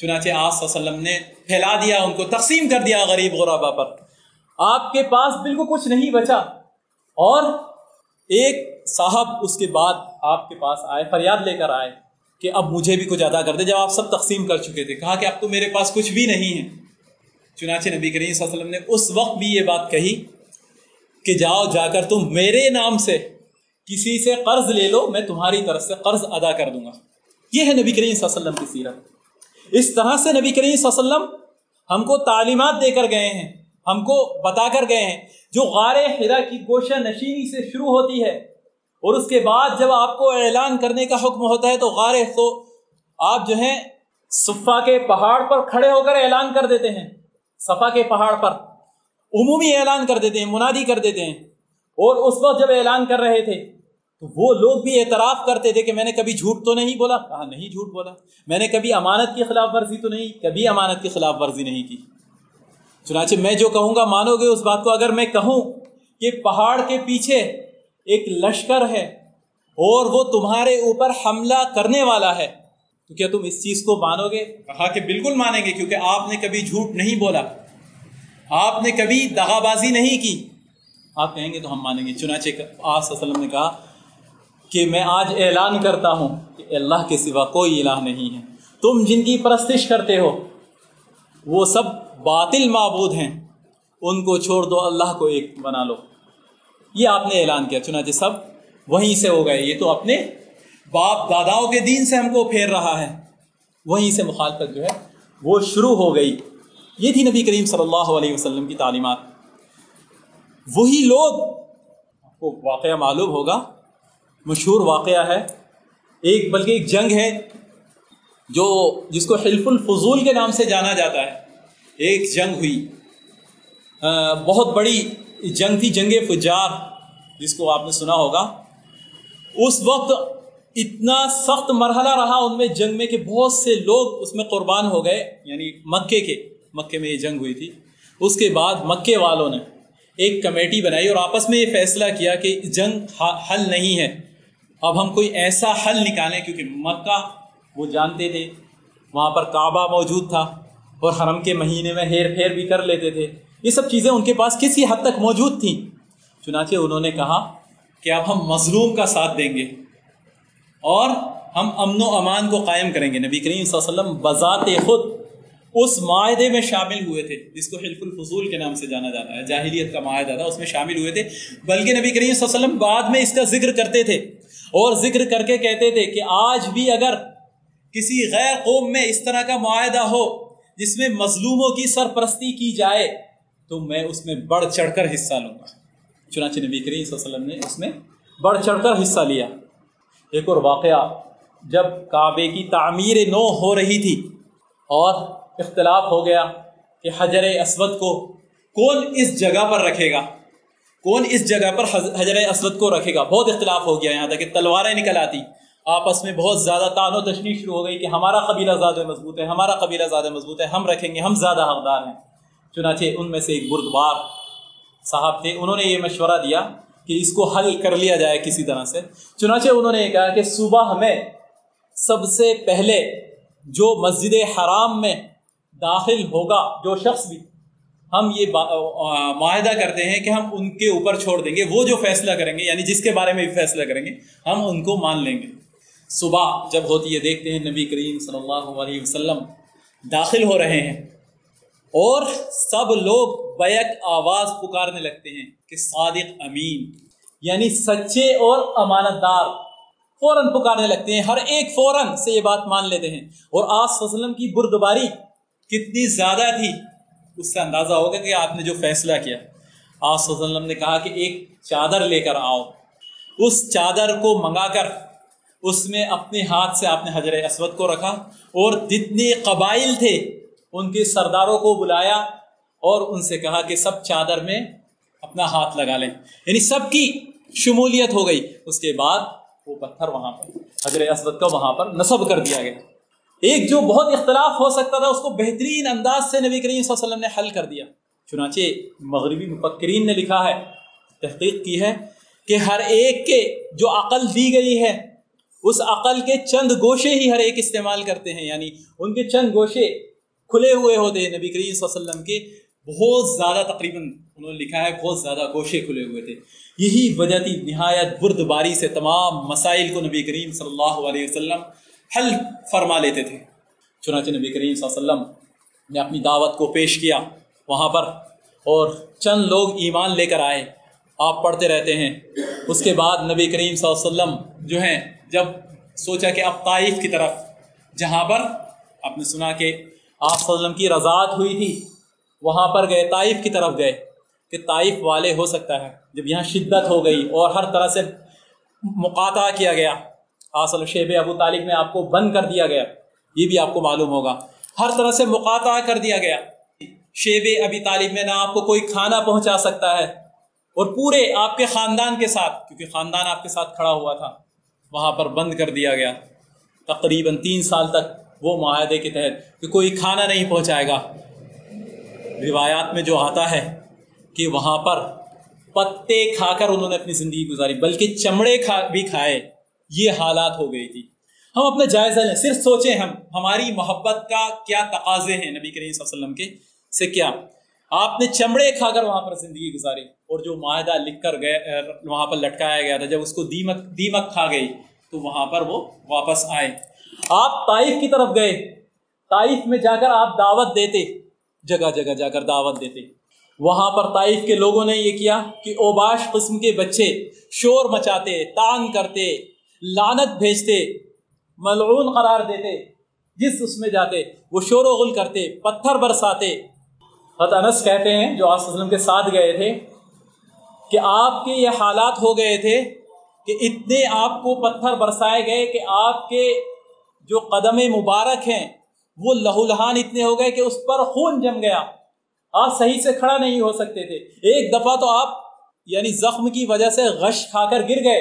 چنانچہ آس صلی اللہ علیہ وسلم نے پھیلا دیا، ان کو تقسیم کر دیا غریب غربا پر۔ آپ کے پاس بالکل کچھ نہیں بچا۔ اور ایک صاحب اس کے بعد آپ کے پاس آئے، فریاد لے کر آئے کہ اب مجھے بھی کچھ ادا کر دے۔ جب آپ سب تقسیم کر چکے تھے، کہا کہ اب تو میرے پاس کچھ بھی نہیں ہے۔ چنانچہ نبی کریم صلی اللہ علیہ وسلم نے اس وقت بھی یہ بات کہی کہ جاؤ، جا کر تم میرے نام سے کسی سے قرض لے لو، میں تمہاری طرف سے قرض ادا کر دوں گا۔ یہ ہے نبی کریم صلی اللہ علیہ وسلم کی سیرت۔ اس طرح سے نبی کریم صلی اللہ علیہ وسلم ہم کو تعلیمات دے کر گئے ہیں، ہم کو بتا کر گئے ہیں۔ جو غار ہرا کی گوشہ نشینی سے شروع ہوتی ہے اور اس کے بعد جب آپ کو اعلان کرنے کا حکم ہوتا ہے تو غار تو آپ جو ہیں، صفا کے پہاڑ پر کھڑے ہو کر اعلان کر دیتے ہیں۔ صفا کے پہاڑ پر۔ عمومی اعلان کر دیتے ہیں، منادی کر دیتے ہیں۔ اور اس وقت جب اعلان کر رہے تھے، تو وہ لوگ بھی اعتراف کرتے تھے کہ میں نے کبھی جھوٹ تو نہیں بولا۔ کہا، نہیں جھوٹ بولا۔ میں نے کبھی امانت کی خلاف ورزی تو نہیں، کبھی امانت کی خلاف ورزی نہیں کی۔ چنانچہ میں جو کہوں گا، مانو گے اس بات کو۔ اگر میں کہوں کہ پہاڑ کے پیچھے ایک لشکر ہے اور وہ تمہارے اوپر حملہ کرنے والا ہے۔ تو کیا تم اس چیز کو مانو گے؟ کہا کہ بالکل مانیں گے، کیونکہ آپ نے کبھی جھوٹ نہیں بولا۔ آپ نے کبھی دغا بازی نہیں کی۔ آپ کہیں گے تو ہم مانیں گے۔ چنانچہ آس وسلم نے کہا کہ میں آج اعلان کرتا ہوں کہ اللہ کے سوا کوئی الہ نہیں ہے۔ تم جن کی پرستش کرتے ہو، وہ سب باطل معبود ہیں۔ ان کو چھوڑ دو، اللہ کو ایک بنا لو۔ یہ آپ نے اعلان کیا، چنانچہ سب وہیں سے ہو گئے۔ یہ تو اپنے باپ داداؤں کے دین سے ہم کو پھیر رہا ہے۔ وہیں سے مخالفت جو ہے، وہ شروع ہو گئی۔ یہ تھی نبی کریم صلی اللہ علیہ وسلم کی تعلیمات۔ وہی لوگ، آپ کو واقعہ معلوم ہوگا، مشہور واقعہ ہے۔ ایک، بلکہ ایک جنگ ہے، جو، جس کو حلف الفضول کے نام سے جانا جاتا ہے۔ ایک جنگ ہوئی۔ بہت بڑی جنگ تھی جنگ فجار، جس کو آپ نے سنا ہوگا۔ اس وقت اتنا سخت مرحلہ رہا ان میں جنگ میں کہ بہت سے لوگ اس میں قربان ہو گئے یعنی مکے کے، مکے میں یہ جنگ ہوئی تھی۔ اس کے بعد مکے والوں نے ایک کمیٹی بنائی اور آپس میں یہ فیصلہ کیا کہ جنگ حل نہیں ہے۔ اب ہم کوئی ایسا حل نکالیں، کیونکہ مکہ، وہ جانتے تھے، وہاں پر کعبہ موجود تھا اور حرم کے مہینے میں ہیر پھیر بھی کر لیتے تھے۔ یہ سب چیزیں ان کے پاس کسی حد تک موجود تھیں۔ چنانچہ انہوں نے کہا کہ اب ہم مظلوم کا ساتھ دیں گے اور ہم امن و امان کو قائم کریں گے۔ نبی کریم صلی اللہ علیہ وسلم بذات خود اس معاہدے میں شامل ہوئے تھے، جس کو حلف الفضول کے نام سے جانا جاتا ہے، جاہلیت کا معاہدہ تھا، اس میں شامل ہوئے تھے۔ بلکہ نبی کریم صلی اللہ علیہ وسلم بعد میں اس کا ذکر کرتے تھے اور ذکر کر کے کہتے تھے کہ آج بھی اگر کسی غیر قوم میں اس طرح کا معاہدہ ہو جس میں مظلوموں کی سرپرستی کی جائے تو میں اس میں بڑھ چڑھ کر حصہ لوں گا۔ چنانچہ نبی کریم صلی اللہ علیہ وسلم نے اس میں بڑھ چڑھ کر حصہ لیا۔ ایک اور واقعہ، جب کعبے کی تعمیر نو ہو رہی تھی اور اختلاف ہو گیا کہ حجر اسود کو کون اس جگہ پر رکھے گا، کون اس جگہ پر حجر اسود کو رکھے گا، بہت اختلاف ہو گیا یہاں تک کہ تلواریں نکل آتی۔ آپس میں بہت زیادہ تان و تشنی شروع ہو گئی کہ ہمارا قبیلہ زیادہ مضبوط ہے، ہمارا قبیلہ زیادہ مضبوط ہے، ہم رکھیں گے، ہم زیادہ حقدار ہیں۔ چنانچہ ان میں سے ایک بردبار صاحب تھے، انہوں نے یہ مشورہ دیا کہ اس کو حل کر لیا جائے کسی طرح سے۔ چنانچہ انہوں نے یہ کہا کہ صبح ہمیں سب سے پہلے جو مسجد حرام میں داخل ہوگا جو شخص بھی، ہم یہ معاہدہ کرتے ہیں کہ ہم ان کے اوپر چھوڑ دیں گے، وہ جو فیصلہ کریں گے یعنی جس کے بارے میں بھی فیصلہ کریں گے، ہم ان کو مان لیں گے۔ صبح جب ہوتی ہے، دیکھتے ہیں نبی کریم صلی اللہ علیہ وسلم داخل ہو رہے ہیں اور سب لوگ بیک آواز پکارنے لگتے ہیں کہ صادق امین یعنی سچے اور امانت دار فوراً پکارنے لگتے ہیں، ہر ایک فوراً سے یہ بات مان لیتے ہیں۔ اور آس وسلم کی بردباری کتنی زیادہ تھی، اس سے اندازہ ہوگا کہ آپ نے جو فیصلہ کیا۔ آس وسلم نے کہا کہ ایک چادر لے کر آؤ۔ اس چادر کو منگا کر اس میں اپنے ہاتھ سے آپ نے حجر اسود کو رکھا۔ اور جتنے قبائل تھے ان کے سرداروں کو بلایا اور ان سے کہا کہ سب چادر میں اپنا ہاتھ لگا لیں۔ یعنی سب کی شمولیت ہو گئی۔ اس کے بعد وہ پتھر وہاں پر، حجر اسود کا وہاں پر نصب کر دیا گیا۔ ایک جو بہت اختلاف ہو سکتا تھا، اس کو بہترین انداز سے نبی کریم صلی اللہ علیہ وسلم نے حل کر دیا۔ چنانچہ مغربی مفکرین نے لکھا ہے، تحقیق کی ہے کہ ہر ایک کے جو عقل دی گئی ہے، اس عقل کے چند گوشے ہی ہر ایک استعمال کرتے ہیں۔ یعنی ان کے چند گوشے کھلے ہوئے ہوتے ہیں نبی کریم صلی اللہ علیہ وسلم کے، بہت زیادہ تقریباً انہوں نے لکھا ہے، بہت زیادہ گوشے کھلے ہوئے تھے۔ یہی وجہ تھی نہایت برد باری سے تمام مسائل کو نبی کریم صلی اللہ علیہ وسلم حل فرما لیتے تھے۔ چنانچہ نبی کریم صلی اللہ علیہ وسلم نے اپنی دعوت کو پیش کیا وہاں پر اور چند لوگ ایمان لے کر آئے۔ آپ پڑھتے رہتے ہیں۔ اس کے بعد نبی کریم صلی اللہ علیہ وسلم جو ہیں، جب سوچا کہ اب طائف کی طرف، جہاں پر آپ نے سنا کہ آپ صلی اللہ علیہ وسلم کی رضاعت ہوئی تھی، وہاں پر گئے، طائف کی طرف گئے کہ طائف والے ہو سکتا ہے۔ جب یہاں شدت ہو گئی اور ہر طرح سے مقاطع کیا گیا آصل شیب ابو طالب میں آپ کو بند کر دیا گیا۔ یہ بھی آپ کو معلوم ہوگا۔ ہر طرح سے مقاطع کر دیا گیا۔ شیب ابی طالب میں نہ آپ کو کوئی کھانا پہنچا سکتا ہے اور پورے آپ کے خاندان کے ساتھ، کیونکہ خاندان آپ کے ساتھ کھڑا ہوا تھا، وہاں پر بند کر دیا گیا۔ تقریباً تین سال تک وہ معاہدے کے تحت کہ کوئی کھانا نہیں پہنچائے گا۔ روایات میں جو آتا ہے کہ وہاں پر پتے کھا کر انہوں نے اپنی زندگی گزاری، بلکہ چمڑے کھا بھی کھائے، یہ حالات ہو گئی تھی۔ ہم اپنا جائزہ لیں، صرف سوچیں ہم، ہماری محبت کا کیا تقاضے ہیں نبی کریم صلی اللہ علیہ وسلم کے؟ سے کیا؟ آپ نے چمڑے کھا کر وہاں پر زندگی گزاری اور جو معاہدہ لکھ کر گئے، وہاں پر لٹکایا گیا تھا، جب اس کو دیمک دیمک کھا گئی، تو وہاں پر وہ واپس آئے۔ آپ طائف کی طرف گئے۔ طائف میں جا کر آپ دعوت دیتے۔ جگہ جگہ جا کر دعوت دیتے۔ وہاں پر طائف کے لوگوں نے یہ کیا کہ اوباش قسم کے بچے شور مچاتے تان کرتے لانت بھیجتے، ملعون قرار دیتے۔ جس اس میں جاتے، وہ شور و غل کرتے، پتھر برساتے۔ حت انس کہتے ہیں، جو آس وسلم کے ساتھ گئے تھے، کہ آپ کے یہ حالات ہو گئے تھے کہ اتنے آپ کو پتھر برسائے گئے کہ آپ کے جو قدم مبارک ہیں، وہ لہو لہان اتنے ہو گئے کہ اس پر خون جم گیا۔ آپ صحیح سے کھڑا نہیں ہو سکتے تھے۔ ایک دفعہ تو آپ یعنی زخم کی وجہ سے غش کھا کر گر گئے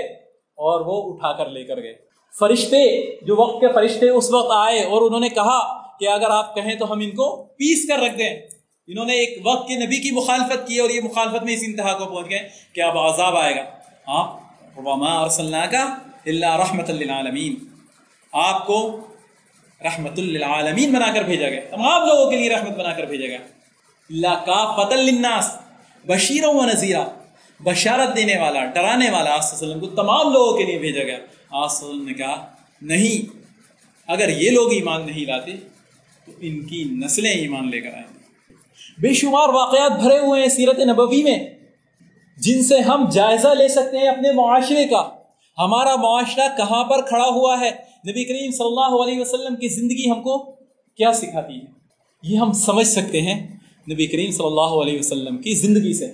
اور وہ اٹھا کر لے کر گئے۔ فرشتے، جو وقت کے فرشتے اس وقت آئے اور انہوں نے کہا کہ اگر آپ کہیں تو ہم ان کو پیس کر رکھ دیں۔ انہوں نے ایک وقت کے نبی کی مخالفت کی اور یہ مخالفت میں اس انتہا کو پہنچ گئے کہ اب عذاب آئے گا۔ آپ، وما کا اللہ رحمت للعالمین آپ کو رحمت للعالمین بنا کر بھیجا گیا تمام لوگوں کے لیے رحمت بنا کر بھیجا گیا اللہ کا فتح للناس بشیر و نذیرہ بشارت دینے والا، ڈرانے والا آس وسلم کو تمام لوگوں کے لیے بھیجا گیا آس وسلم نے کہا، نہیں، اگر یہ لوگ ایمان نہیں لاتے، تو ان کی نسلیں ایمان لے کر آئیں گے بے شمار واقعات بھرے ہوئے ہیں سیرت نبوی میں، جن سے ہم جائزہ لے سکتے ہیں اپنے معاشرے کا۔ ہمارا معاشرہ کہاں پر کھڑا ہوا ہے؟ نبی کریم صلی اللہ علیہ وسلم کی زندگی ہم کو کیا سکھاتی ہے؟ یہ ہم سمجھ سکتے ہیں نبی کریم صلی اللہ علیہ وسلم کی زندگی سے۔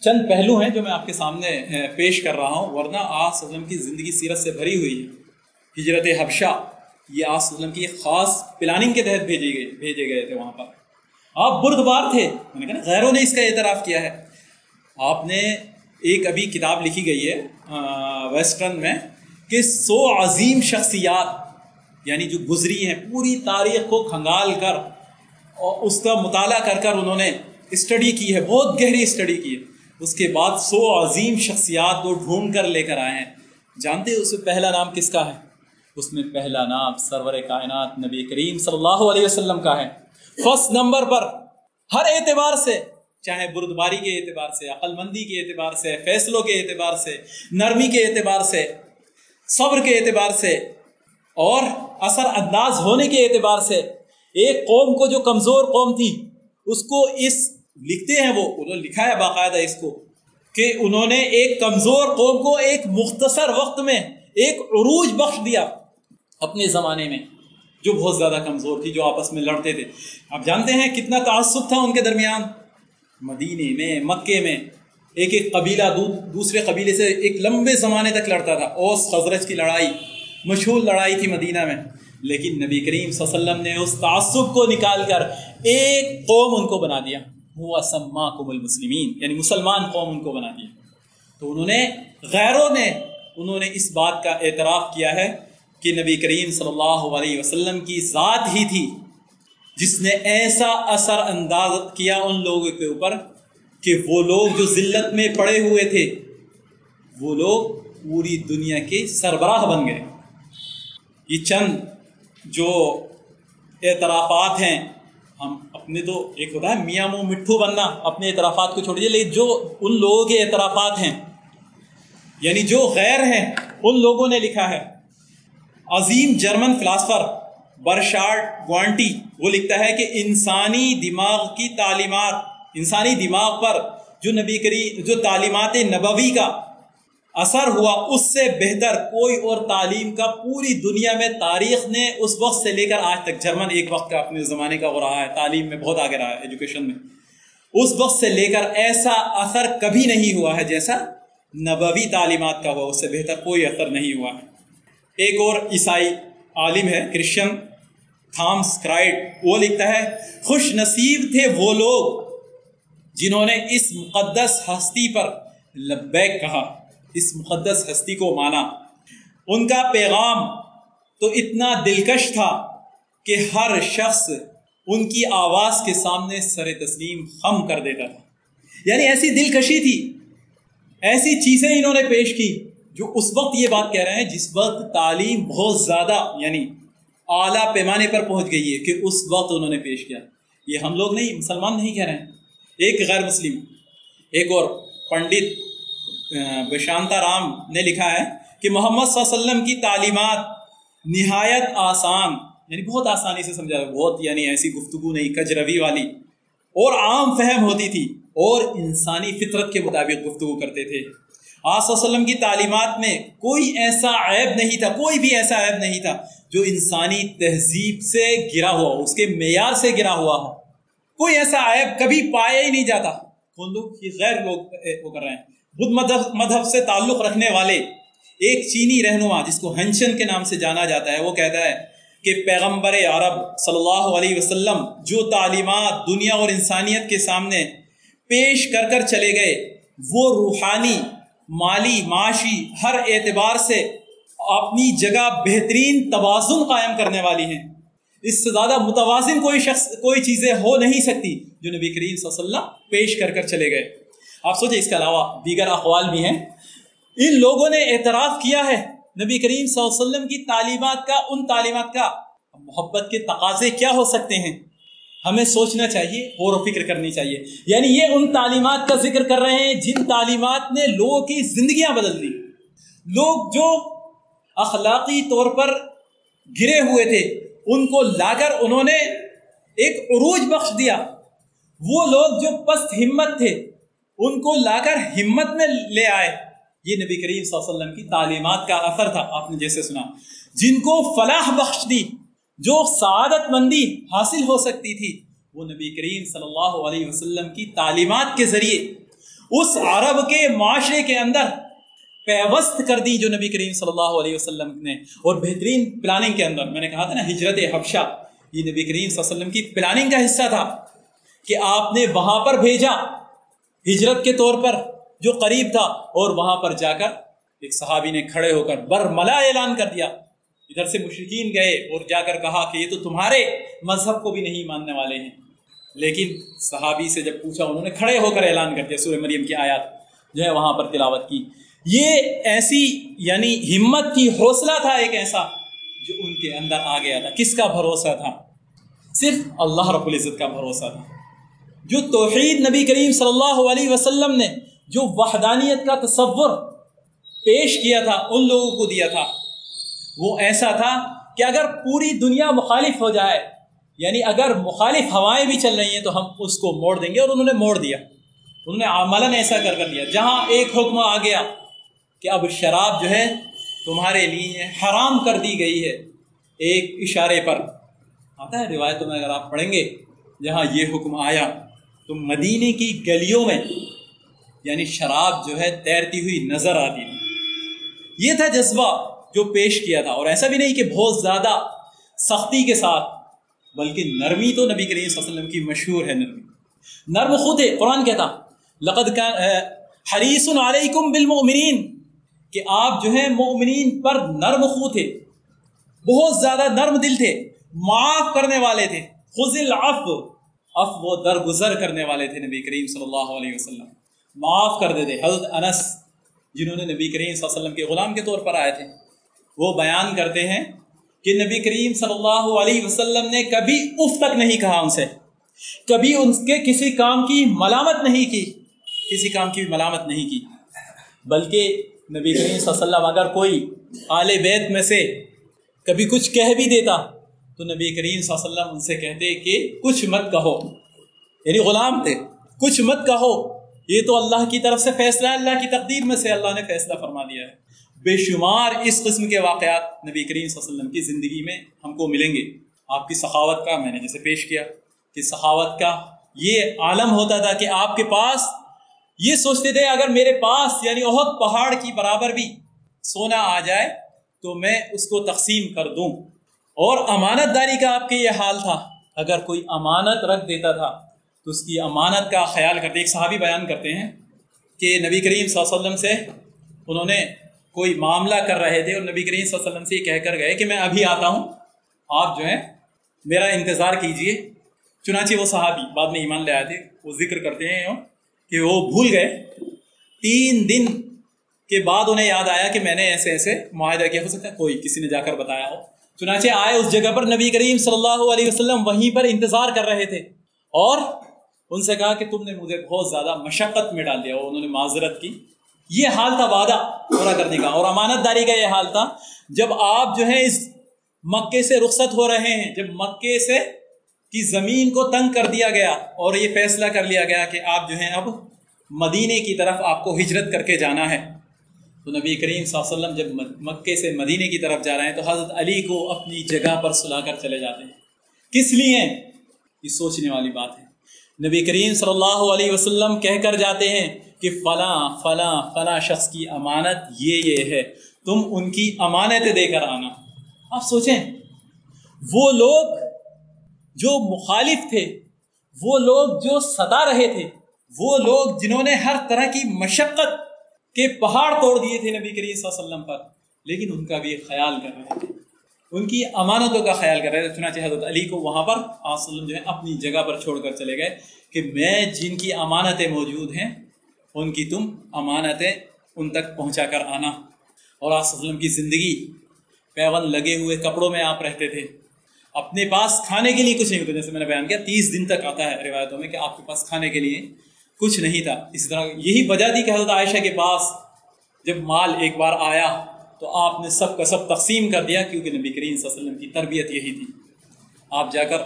چند پہلو ہیں جو میں آپ کے سامنے پیش کر رہا ہوں، ورنہ آس وسلم کی زندگی سیرت سے بھری ہوئی ہے۔ ہجرت حبشہ، یہ آس وسلم کی خاص پلاننگ کے تحت بھیجے گئے بھیجے گئے تھے وہاں پر۔ آپ بردبار تھے۔ میں نے کہا غیروں نے اس کا اعتراف کیا ہے۔ آپ نے ایک ابھی کتاب لکھی گئی ہے ویسٹرن میں کہ سو عظیم شخصیات یعنی جو گزری ہیں، پوری تاریخ کو کھنگال کر اور اس کا مطالعہ کر کر انہوں نے اسٹڈی کی ہے، بہت گہری اسٹڈی کی ہے۔ اس کے بعد سو عظیم شخصیات وہ ڈھونڈ کر لے کر آئے ہیں۔ جانتے اس میں پہلا نام کس کا ہے؟ اس میں پہلا نام سرور کائنات نبی کریم صلی اللہ علیہ وسلم کا ہے۔ فرسٹ نمبر پر ہر اعتبار سے، چاہے بردباری کے اعتبار سے عقل مندی کے اعتبار سے، فیصلوں کے اعتبار سے، نرمی کے اعتبار سے صبر کے اعتبار سے اور اثر انداز ہونے کے اعتبار سے ایک قوم کو جو کمزور قوم تھی، اس کو اس لکھتے ہیں وہ، انہوں نے لکھا ہے باقاعدہ اس کو، کہ انہوں نے ایک کمزور قوم کو ایک مختصر وقت میں ایک عروج بخش دیا اپنے زمانے میں، جو بہت زیادہ کمزور تھی، جو آپس میں لڑتے تھے۔ آپ جانتے ہیں کتنا تعصب تھا ان کے درمیان؟ مدینے میں، مکے میں۔ ایک ایک قبیلہ دوسرے قبیلے سے ایک لمبے زمانے تک لڑتا تھا۔ اوس خزرج کی لڑائی، مشہور لڑائی تھی مدینہ میں۔ لیکن نبی کریم صلی اللہ علیہ وسلم نے اس تعصب کو نکال کر ایک قوم ان کو بنا دیا۔ وہ اسما قم المسلمین یعنی مسلمان قوم ان کو بنا دیا۔ تو انہوں نے غیروں نے، انہوں نے اس بات کا اعتراف کیا ہے کہ نبی کریم صلی اللہ علیہ وسلم کی ذات ہی تھی جس نے ایسا اثر انداز کیا ان لوگوں کے اوپر کہ وہ لوگ جو ذلت میں پڑے ہوئے تھے، وہ لوگ پوری دنیا کے سربراہ بن گئے۔ یہ چند جو اعترافات ہیں، ہم اپنے تو ایک ہوتا ہے میاں منہ مٹھو بننا، اپنے اعترافات کو چھوڑیے، لیکن جو ان لوگوں کے اعترافات ہیں یعنی جو غیر ہیں، ان لوگوں نے لکھا ہے۔ عظیم جرمن فلاسفر برشارڈ گوانٹی وہ لکھتا ہے کہ انسانی دماغ کی تعلیمات انسانی دماغ پر جو نبی کری جو تعلیمات نبوی کا اثر ہوا، اس سے بہتر کوئی اور تعلیم کا پوری دنیا میں تاریخ نے اس وقت سے لے کر آج تک۔ جرمن ایک وقت کا اپنے زمانے کا ہو رہا ہے، تعلیم میں بہت آگے رہا ہے ایجوکیشن میں۔ اس وقت سے لے کر ایسا اثر کبھی نہیں ہوا ہے جیسا نبوی تعلیمات کا ہوا، اس سے بہتر کوئی اثر نہیں ہوا ہے۔ ایک اور عیسائی عالم ہے، کرسچن تھامس کرائٹ، وہ لکھتا ہے، خوش نصیب تھے وہ لوگ جنہوں نے اس مقدس ہستی پر لبیک کہا، اس مقدس ہستی کو مانا۔ ان کا پیغام تو اتنا دلکش تھا کہ ہر شخص ان کی آواز کے سامنے سر تسلیم خم کر دیتا تھا۔ یعنی ایسی دلکشی تھی، ایسی چیزیں انہوں نے پیش کی جو اس وقت یہ بات کہہ رہے ہیں جس وقت تعلیم بہت زیادہ یعنی اعلیٰ پیمانے پر پہنچ گئی ہے کہ اس وقت انہوں نے پیش کیا۔ یہ ہم لوگ نہیں، مسلمان نہیں کہہ رہے ہیں۔ ایک غیر مسلم، ایک اور پنڈت بشانتا رام نے لکھا ہے کہ محمد صلی اللہ علیہ وسلم کی تعلیمات نہایت آسان یعنی بہت آسانی سے سمجھا، بہت یعنی ایسی گفتگو نہیں کج روی والی، اور عام فہم ہوتی تھی، اور انسانی فطرت کے مطابق گفتگو کرتے تھے۔ آس وسلم کی تعلیمات میں کوئی ایسا عیب نہیں تھا، کوئی بھی ایسا عیب نہیں تھا جو انسانی تہذیب سے گرا ہوا ہو، اس کے معیار سے گرا ہوا ہو۔ کوئی ایسا عیب کبھی پایا ہی نہیں جاتا۔ کون لوگ یہ غیر لوگ وہ کر رہے ہیں؟ بدھ مذہب مذہب سے تعلق رکھنے والے ایک چینی رہنما جس کو ہنشن کے نام سے جانا جاتا ہے، وہ کہتا ہے کہ پیغمبر عرب صلی اللہ علیہ وسلم جو تعلیمات دنیا اور انسانیت کے سامنے پیش کر کر چلے گئے، وہ روحانی، مالی، معاشی ہر اعتبار سے اپنی جگہ بہترین توازن قائم کرنے والی ہیں۔ اس سے زیادہ متوازن کوئی شخص، کوئی چیزیں ہو نہیں سکتی جو نبی کریم صلی اللہ علیہ وسلم پیش کر کر چلے گئے۔ آپ سوچیں اس کے علاوہ دیگر اقوال بھی ہیں۔ ان لوگوں نے اعتراف کیا ہے نبی کریم صلی اللہ علیہ وسلم کی تعلیمات کا، ان تعلیمات کا۔ محبت کے تقاضے کیا ہو سکتے ہیں؟ ہمیں سوچنا چاہیے، غور و فکر کرنی چاہیے۔ یعنی یہ ان تعلیمات کا ذکر کر رہے ہیں جن تعلیمات نے لوگوں کی زندگیاں بدل دی۔ لوگ جو اخلاقی طور پر گرے ہوئے تھے ان کو لا کر انہوں نے ایک عروج بخش دیا۔ وہ لوگ جو پست ہمت تھے، ان کو لا کر ہمت میں لے آئے۔ یہ نبی کریم صلی اللہ علیہ وسلم کی تعلیمات کا اثر تھا، آپ نے جیسے سنا۔ جن کو فلاح بخش دی، جو سعادت مندی حاصل ہو سکتی تھی، وہ نبی کریم صلی اللہ علیہ وسلم کی تعلیمات کے ذریعے اس عرب کے معاشرے کے اندر پیوست کر دی جو نبی کریم صلی اللہ علیہ وسلم نے اور بہترین پلاننگ کے اندر، میں نے کہا تھا نا، ہجرت حبشہ، یہ نبی کریم صلی اللہ علیہ وسلم کی پلاننگ کا حصہ تھا کہ آپ نے وہاں پر بھیجا ہجرت کے طور پر جو قریب تھا اور وہاں پر جا کر ایک صحابی نے کھڑے ہو کر برملا اعلان کر دیا۔ ادھر سے مشرقین گئے اور جا کر کہا کہ یہ تو تمہارے مذہب کو بھی نہیں ماننے والے ہیں۔ لیکن صحابی سے جب پوچھا، انہوں نے کھڑے ہو کر اعلان کر دیا سورہ مریم کی آیات جو ہے، وہاں پر تلاوت کی۔ یہ ایسی یعنی ہمت کی حوصلہ تھا ایک ایسا جو ان کے اندر آ گیا تھا۔ کس کا بھروسہ تھا؟ صرف اللہ رب العزت کا بھروسہ تھا۔ جو توحید نبی کریم صلی اللہ علیہ وسلم نے جو وحدانیت کا تصور پیش کیا تھا، ان لوگوں کو دیا تھا۔ وہ ایسا تھا کہ اگر پوری دنیا مخالف ہو جائے یعنی اگر مخالف ہوائیں بھی چل رہی ہیں، تو ہم اس کو موڑ دیں گے اور انہوں نے موڑ دیا۔ انہوں نے عملاً ایسا کر کر دیا۔ جہاں ایک حکم آ گیا کہ اب شراب جو ہے تمہارے لیے حرام کر دی گئی ہے۔ ایک اشارے پر۔ آتا ہے روایتوں میں اگر آپ پڑھیں گے، جہاں یہ حکم آیا، تو مدینے کی گلیوں میں یعنی شراب جو ہے تیرتی ہوئی نظر آتی تھی۔ یہ تھا جذبہ جو پیش کیا تھا، اور ایسا بھی نہیں کہ بہت زیادہ سختی کے ساتھ، بلکہ نرمی تو نبی کریم صلی اللہ علیہ وسلم کی مشہور ہے نرمی۔ نرم خود ہے، قرآن کہتا، لقد کا حریص علیکم بالمؤمنین۔ کہ آپ جو ہے مؤمنین پر نرم خو تھے، بہت زیادہ نرم دل تھے، معاف کرنے والے تھے۔ خزل العفو اف وہ درگزر کرنے والے تھے نبی کریم صلی اللہ علیہ وسلم۔ معاف کر دیتے۔ حضرت انس، جنہوں نے نبی کریم صلی اللہ علیہ وسلم کے غلام کے طور پر آئے تھے، وہ بیان کرتے ہیں کہ نبی کریم صلی اللہ علیہ وسلم نے کبھی اف تک نہیں کہا ان سے۔ کبھی ان کے کسی کام کی ملامت نہیں کی۔ کسی کام کی ملامت نہیں کی۔ بلکہ نبی کریم صلی اللہ علیہ وسلم اگر کوئی آل بیت میں سے کبھی کچھ کہہ بھی دیتا تو نبی کریم صلی اللہ علیہ وسلم ان سے کہتے کہ کچھ مت کہو۔ یعنی غلام تھے۔ کچھ مت کہو۔ یہ تو اللہ کی طرف سے فیصلہ ہے، اللہ کی تقدیر میں سے اللہ نے فیصلہ فرما دیا ہے۔ بے شمار اس قسم کے واقعات نبی کریم صلی اللہ علیہ وسلم کی زندگی میں ہم کو ملیں گے۔ آپ کی سخاوت کا میں نے جیسے پیش کیا کہ سخاوت کا یہ عالم ہوتا تھا کہ آپ کے پاس یہ سوچتے تھے اگر میرے پاس یعنی بہت پہاڑ کی برابر بھی سونا آ جائے تو میں اس کو تقسیم کر دوں۔ اور امانت داری کا آپ کے یہ حال تھا۔ اگر کوئی امانت رکھ دیتا تھا تو اس کی امانت کا خیال کرتے، ایک صحابی بیان کرتے ہیں کہ نبی کریم صلی اللہ علیہ وسلم سے انہوں نے کوئی معاملہ کر رہے تھے اور نبی کریم صلی اللہ علیہ وسلم سے یہ کہہ کر گئے کہ میں ابھی آتا ہوں، آپ جو ہیں میرا انتظار کیجیے۔ چنانچہ وہ صحابی بعد میں ایمان لے آئے تھے وہ ذکر کرتے ہیں۔ کہ وہ بھول گئے۔ تین دن کے بعد انہیں یاد آیا کہ میں نے ایسے ایسے معاہدہ کیا۔ ہو سکتا ہے کوئی کسی نے جا کر بتایا ہو۔ چنانچہ آئے اس جگہ پر نبی کریم صلی اللہ علیہ وسلم وہیں پر انتظار کر رہے تھے اور ان سے کہا کہ تم نے مجھے بہت زیادہ مشقت میں ڈال دیا اور انہوں نے معذرت کی۔ یہ حال تھا وعدہ پورا کرنے کا اور امانت داری کا یہ حال تھا۔ جب آپ جو ہے اس مکے سے رخصت ہو رہے ہیں، جب مکے سے کی زمین کو تنگ کر دیا گیا اور یہ فیصلہ کر لیا گیا کہ آپ جو ہیں اب مدینے کی طرف آپ کو ہجرت کر کے جانا ہے۔ تو نبی کریم صلی اللہ علیہ وسلم جب مکے سے مدینے کی طرف جا رہے ہیں تو حضرت علی کو اپنی جگہ پر سلا کر چلے جاتے ہیں۔ کس لیے؟ یہ سوچنے والی بات ہے۔ نبی کریم صلی اللہ علیہ وسلم کہہ کر جاتے ہیں کہ فلاں فلاں فلاں شخص کی امانت یہ یہ ہے، تم ان کی امانتیں دے کر آنا۔ آپ سوچیں، وہ لوگ جو مخالف تھے، وہ لوگ جو ستا رہے تھے، وہ لوگ جنہوں نے ہر طرح کی مشقت کے پہاڑ توڑ دیے تھے نبی کریم صلی اللہ علیہ وسلم پر، لیکن ان کا بھی خیال کر رہے تھے۔ ان کی امانتوں کا خیال کر رہے تھے۔ چنانچہ حضرت علی کو وہاں پر وسلم جو ہے اپنی جگہ پر چھوڑ کر چلے گئے کہ میں جن کی امانتیں موجود ہیں، ان کی تم امانتیں ان تک پہنچا کر آنا۔ اور آس وسلم کی زندگی، پیون لگے ہوئے کپڑوں میں آپ رہتے تھے۔ اپنے پاس کھانے کے لیے کچھ نہیں ہوتا، جیسے میں نے بیان کیا، تیس دن تک آتا ہے روایتوں میں کہ آپ کے پاس کھانے کے لیے کچھ نہیں تھا۔ اسی طرح یہی وجہ تھی کہ حضرت عائشہ کے پاس جب مال ایک بار آیا تو آپ نے سب کا سب تقسیم کر دیا، کیونکہ نبی کریم صلی اللہ علیہ وسلم کی تربیت یہی تھی۔ آپ جا کر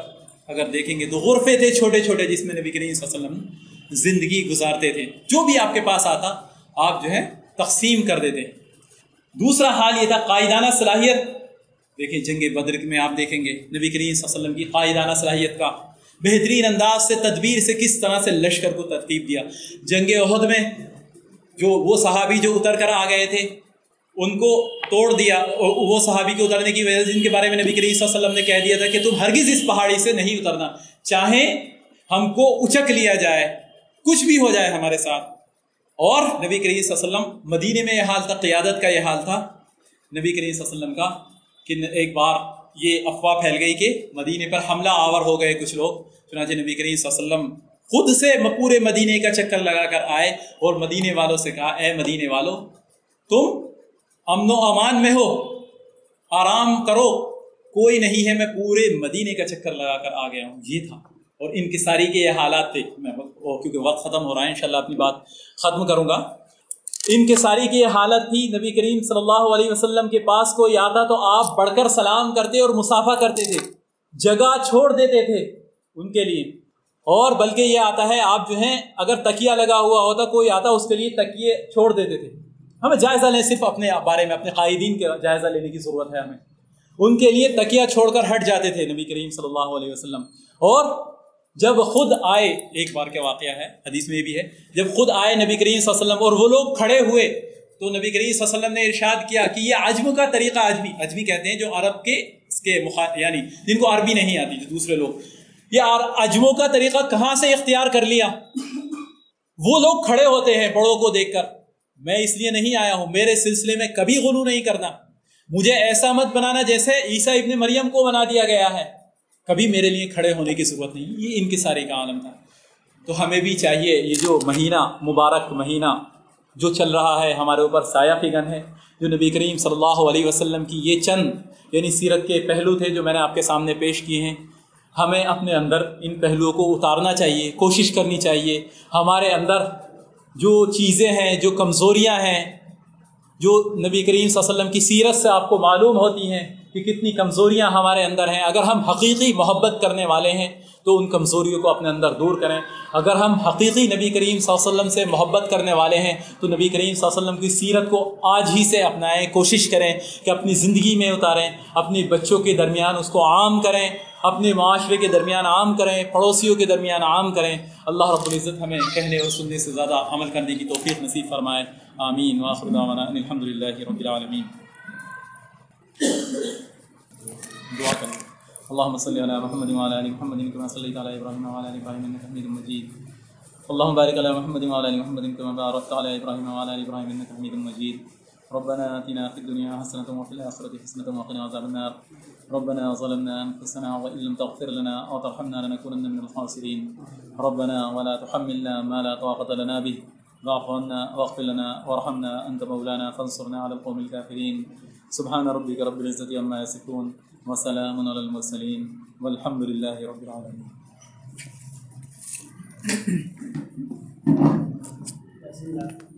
اگر دیکھیں گے تو غرفے تھے چھوٹے چھوٹے جس میں نبی کریم صلی اللہ علیہ وسلم زندگی گزارتے تھے۔ جو بھی آپ کے پاس آتا، آپ جو ہے تقسیم کر دیتے۔ دوسرا حال یہ تھا، قائدانہ صلاحیت دیکھیں جنگ بدر میں آپ دیکھیں گے نبی کریم صلی اللہ علیہ وسلم کی قائدانہ صلاحیت کا بہترین انداز سے تدبیر سے کس طرح سے لشکر کو ترتیب دیا۔ جنگ عہد میں جو وہ صحابی جو اتر کر آ گئے تھے، ان کو توڑ دیا۔ وہ صحابی کے اترنے کی وجہ جن کے بارے میں نبی کریم صلی اللہ علیہ وسلم نے کہہ دیا تھا کہ تم ہرگز اس پہاڑی سے نہیں اترنا۔ چاہے ہم کو اچک لیا جائے، کچھ بھی ہو جائے ہمارے ساتھ۔ اور نبی کریم صلی اللہ علیہ وسلم مدینے میں یہ حال تھا، قیادت کا یہ حال تھا۔ نبی کریم صلی اللہ علیہ وسلم کا کہ ایک بار یہ افواہ پھیل گئی کہ مدینے پر حملہ آور ہو گئے کچھ لوگ۔ چنانچہ نبی کریم صلی اللہ علیہ وسلم خود سے پورے مدینے کا چکر لگا کر آئے اور مدینے والوں سے کہا، اے مدینے والوں تم امن و امان میں ہو، آرام کرو، کوئی نہیں ہے، میں پورے مدینے کا چکر لگا کر آ گیا ہوں۔ یہ تھا۔ اور ان ساری کے یہ حالات تھے۔ میں کیونکہ وقت ختم ہو رہا ہے، انشاءاللہ اپنی بات ختم کروں گا۔ ان کے ساری کی یہ حالت تھی، نبی کریم صلی اللہ علیہ وسلم کے پاس کوئی آتا تو آپ بڑھ کر سلام کرتے اور مسافہ کرتے تھے، جگہ چھوڑ دیتے تھے ان کے لیے۔ اور بلکہ یہ آتا ہے، آپ جو ہیں، اگر تکیہ لگا ہوا ہوتا، کوئی آتا اس کے لیے تکیے چھوڑ دیتے تھے۔ ہمیں جائزہ لیں صرف اپنے بارے میں، اپنے قائدین کا جائزہ لینے کی ضرورت ہے ہمیں۔ ان کے لیے تکیہ چھوڑ کر ہٹ جاتے تھے نبی کریم صلی اللہ علیہ وسلم۔ اور جب خود آئے، ایک بار کا واقعہ ہے، حدیث میں بھی ہے، جب خود آئے نبی کریم صلی اللہ علیہ وسلم اور وہ لوگ کھڑے ہوئے، تو نبی کریم صلی اللہ علیہ وسلم نے ارشاد کیا کہ یہ عجم کا طریقہ عجمی عجمی کہتے ہیں جو عرب کے، اس کے مخا یعنی جن کو عربی نہیں آتی، جو دوسرے لوگ۔ یہ عجموں کا طریقہ کہاں سے اختیار کر لیا؟ وہ لوگ کھڑے ہوتے ہیں بڑوں کو دیکھ کر۔ میں اس لیے نہیں آیا ہوں، میرے سلسلے میں کبھی غلو نہیں کرنا۔ مجھے ایسا مت بنانا جیسے عیسیٰ ابن مریم کو بنا دیا گیا ہے۔ کبھی میرے لیے کھڑے ہونے کی ضرورت نہیں۔ یہ ان کی ساری کا عالم تھا۔ تو ہمیں بھی چاہیے یہ جو مہینہ، مبارک مہینہ جو چل رہا ہے، ہمارے اوپر سایہ فگن ہے۔ جو نبی کریم صلی اللہ علیہ وسلم کی یہ چند یعنی سیرت کے پہلو تھے جو میں نے آپ کے سامنے پیش کیے ہیں، ہمیں اپنے اندر ان پہلوؤں کو اتارنا چاہیے، کوشش کرنی چاہیے۔ ہمارے اندر جو چیزیں ہیں، جو کمزوریاں ہیں، جو نبی کریم صلی اللہ علیہ وسلم کی سیرت سے آپ کو معلوم ہوتی ہیں کہ کتنی کمزوریاں ہمارے اندر ہیں۔ اگر ہم حقیقی محبت کرنے والے ہیں تو ان کمزوریوں کو اپنے اندر دور کریں۔ اگر ہم حقیقی نبی کریم صلی اللہ علیہ وسلم سے محبت کرنے والے ہیں تو نبی کریم صلی اللہ علیہ وسلم کی سیرت کو آج ہی سے اپنائیں، کوشش کریں کہ اپنی زندگی میں اتاریں اپنے بچوں کے درمیان اس کو عام کریں، اپنے معاشرے کے درمیان عام کریں، پڑوسیوں کے درمیان عام کریں۔ اللہ رب العزت ہمیں کہنے اور سننے سے زیادہ عمل کرنے کی توفیق نصیب فرمائے۔ آمین۔ واخر دعوانا الحمد للہ رب العالمین۔ دعا کریں اللهم صل على محمد وعلى ال محمد كما صليت على ابراهيم وعلى ال ابراهيم انك حميد مجيد اللهم بارك على محمد وعلى ال محمد كما باركت على ابراهيم وعلى ال ابراهيم انك حميد مجيد ربنا اتنا في الدنيا حسنه وفي الاخره حسنه وقنا عذاب النار۔ ربنا ظلمنا انفسنا وان لم تغفر لنا وترحمنا لنكونن من الخاسرين ربنا ولا تحملنا ما لا طاقه لنا به۔ واعف عنا واغفر لنا وارحمنا، انت مولانا، فانصرنا على القوم الكافرين سبحان ربك رب العزة عما يصفون وسلام على المرسلين والحمد لله رب العالمين Thank you.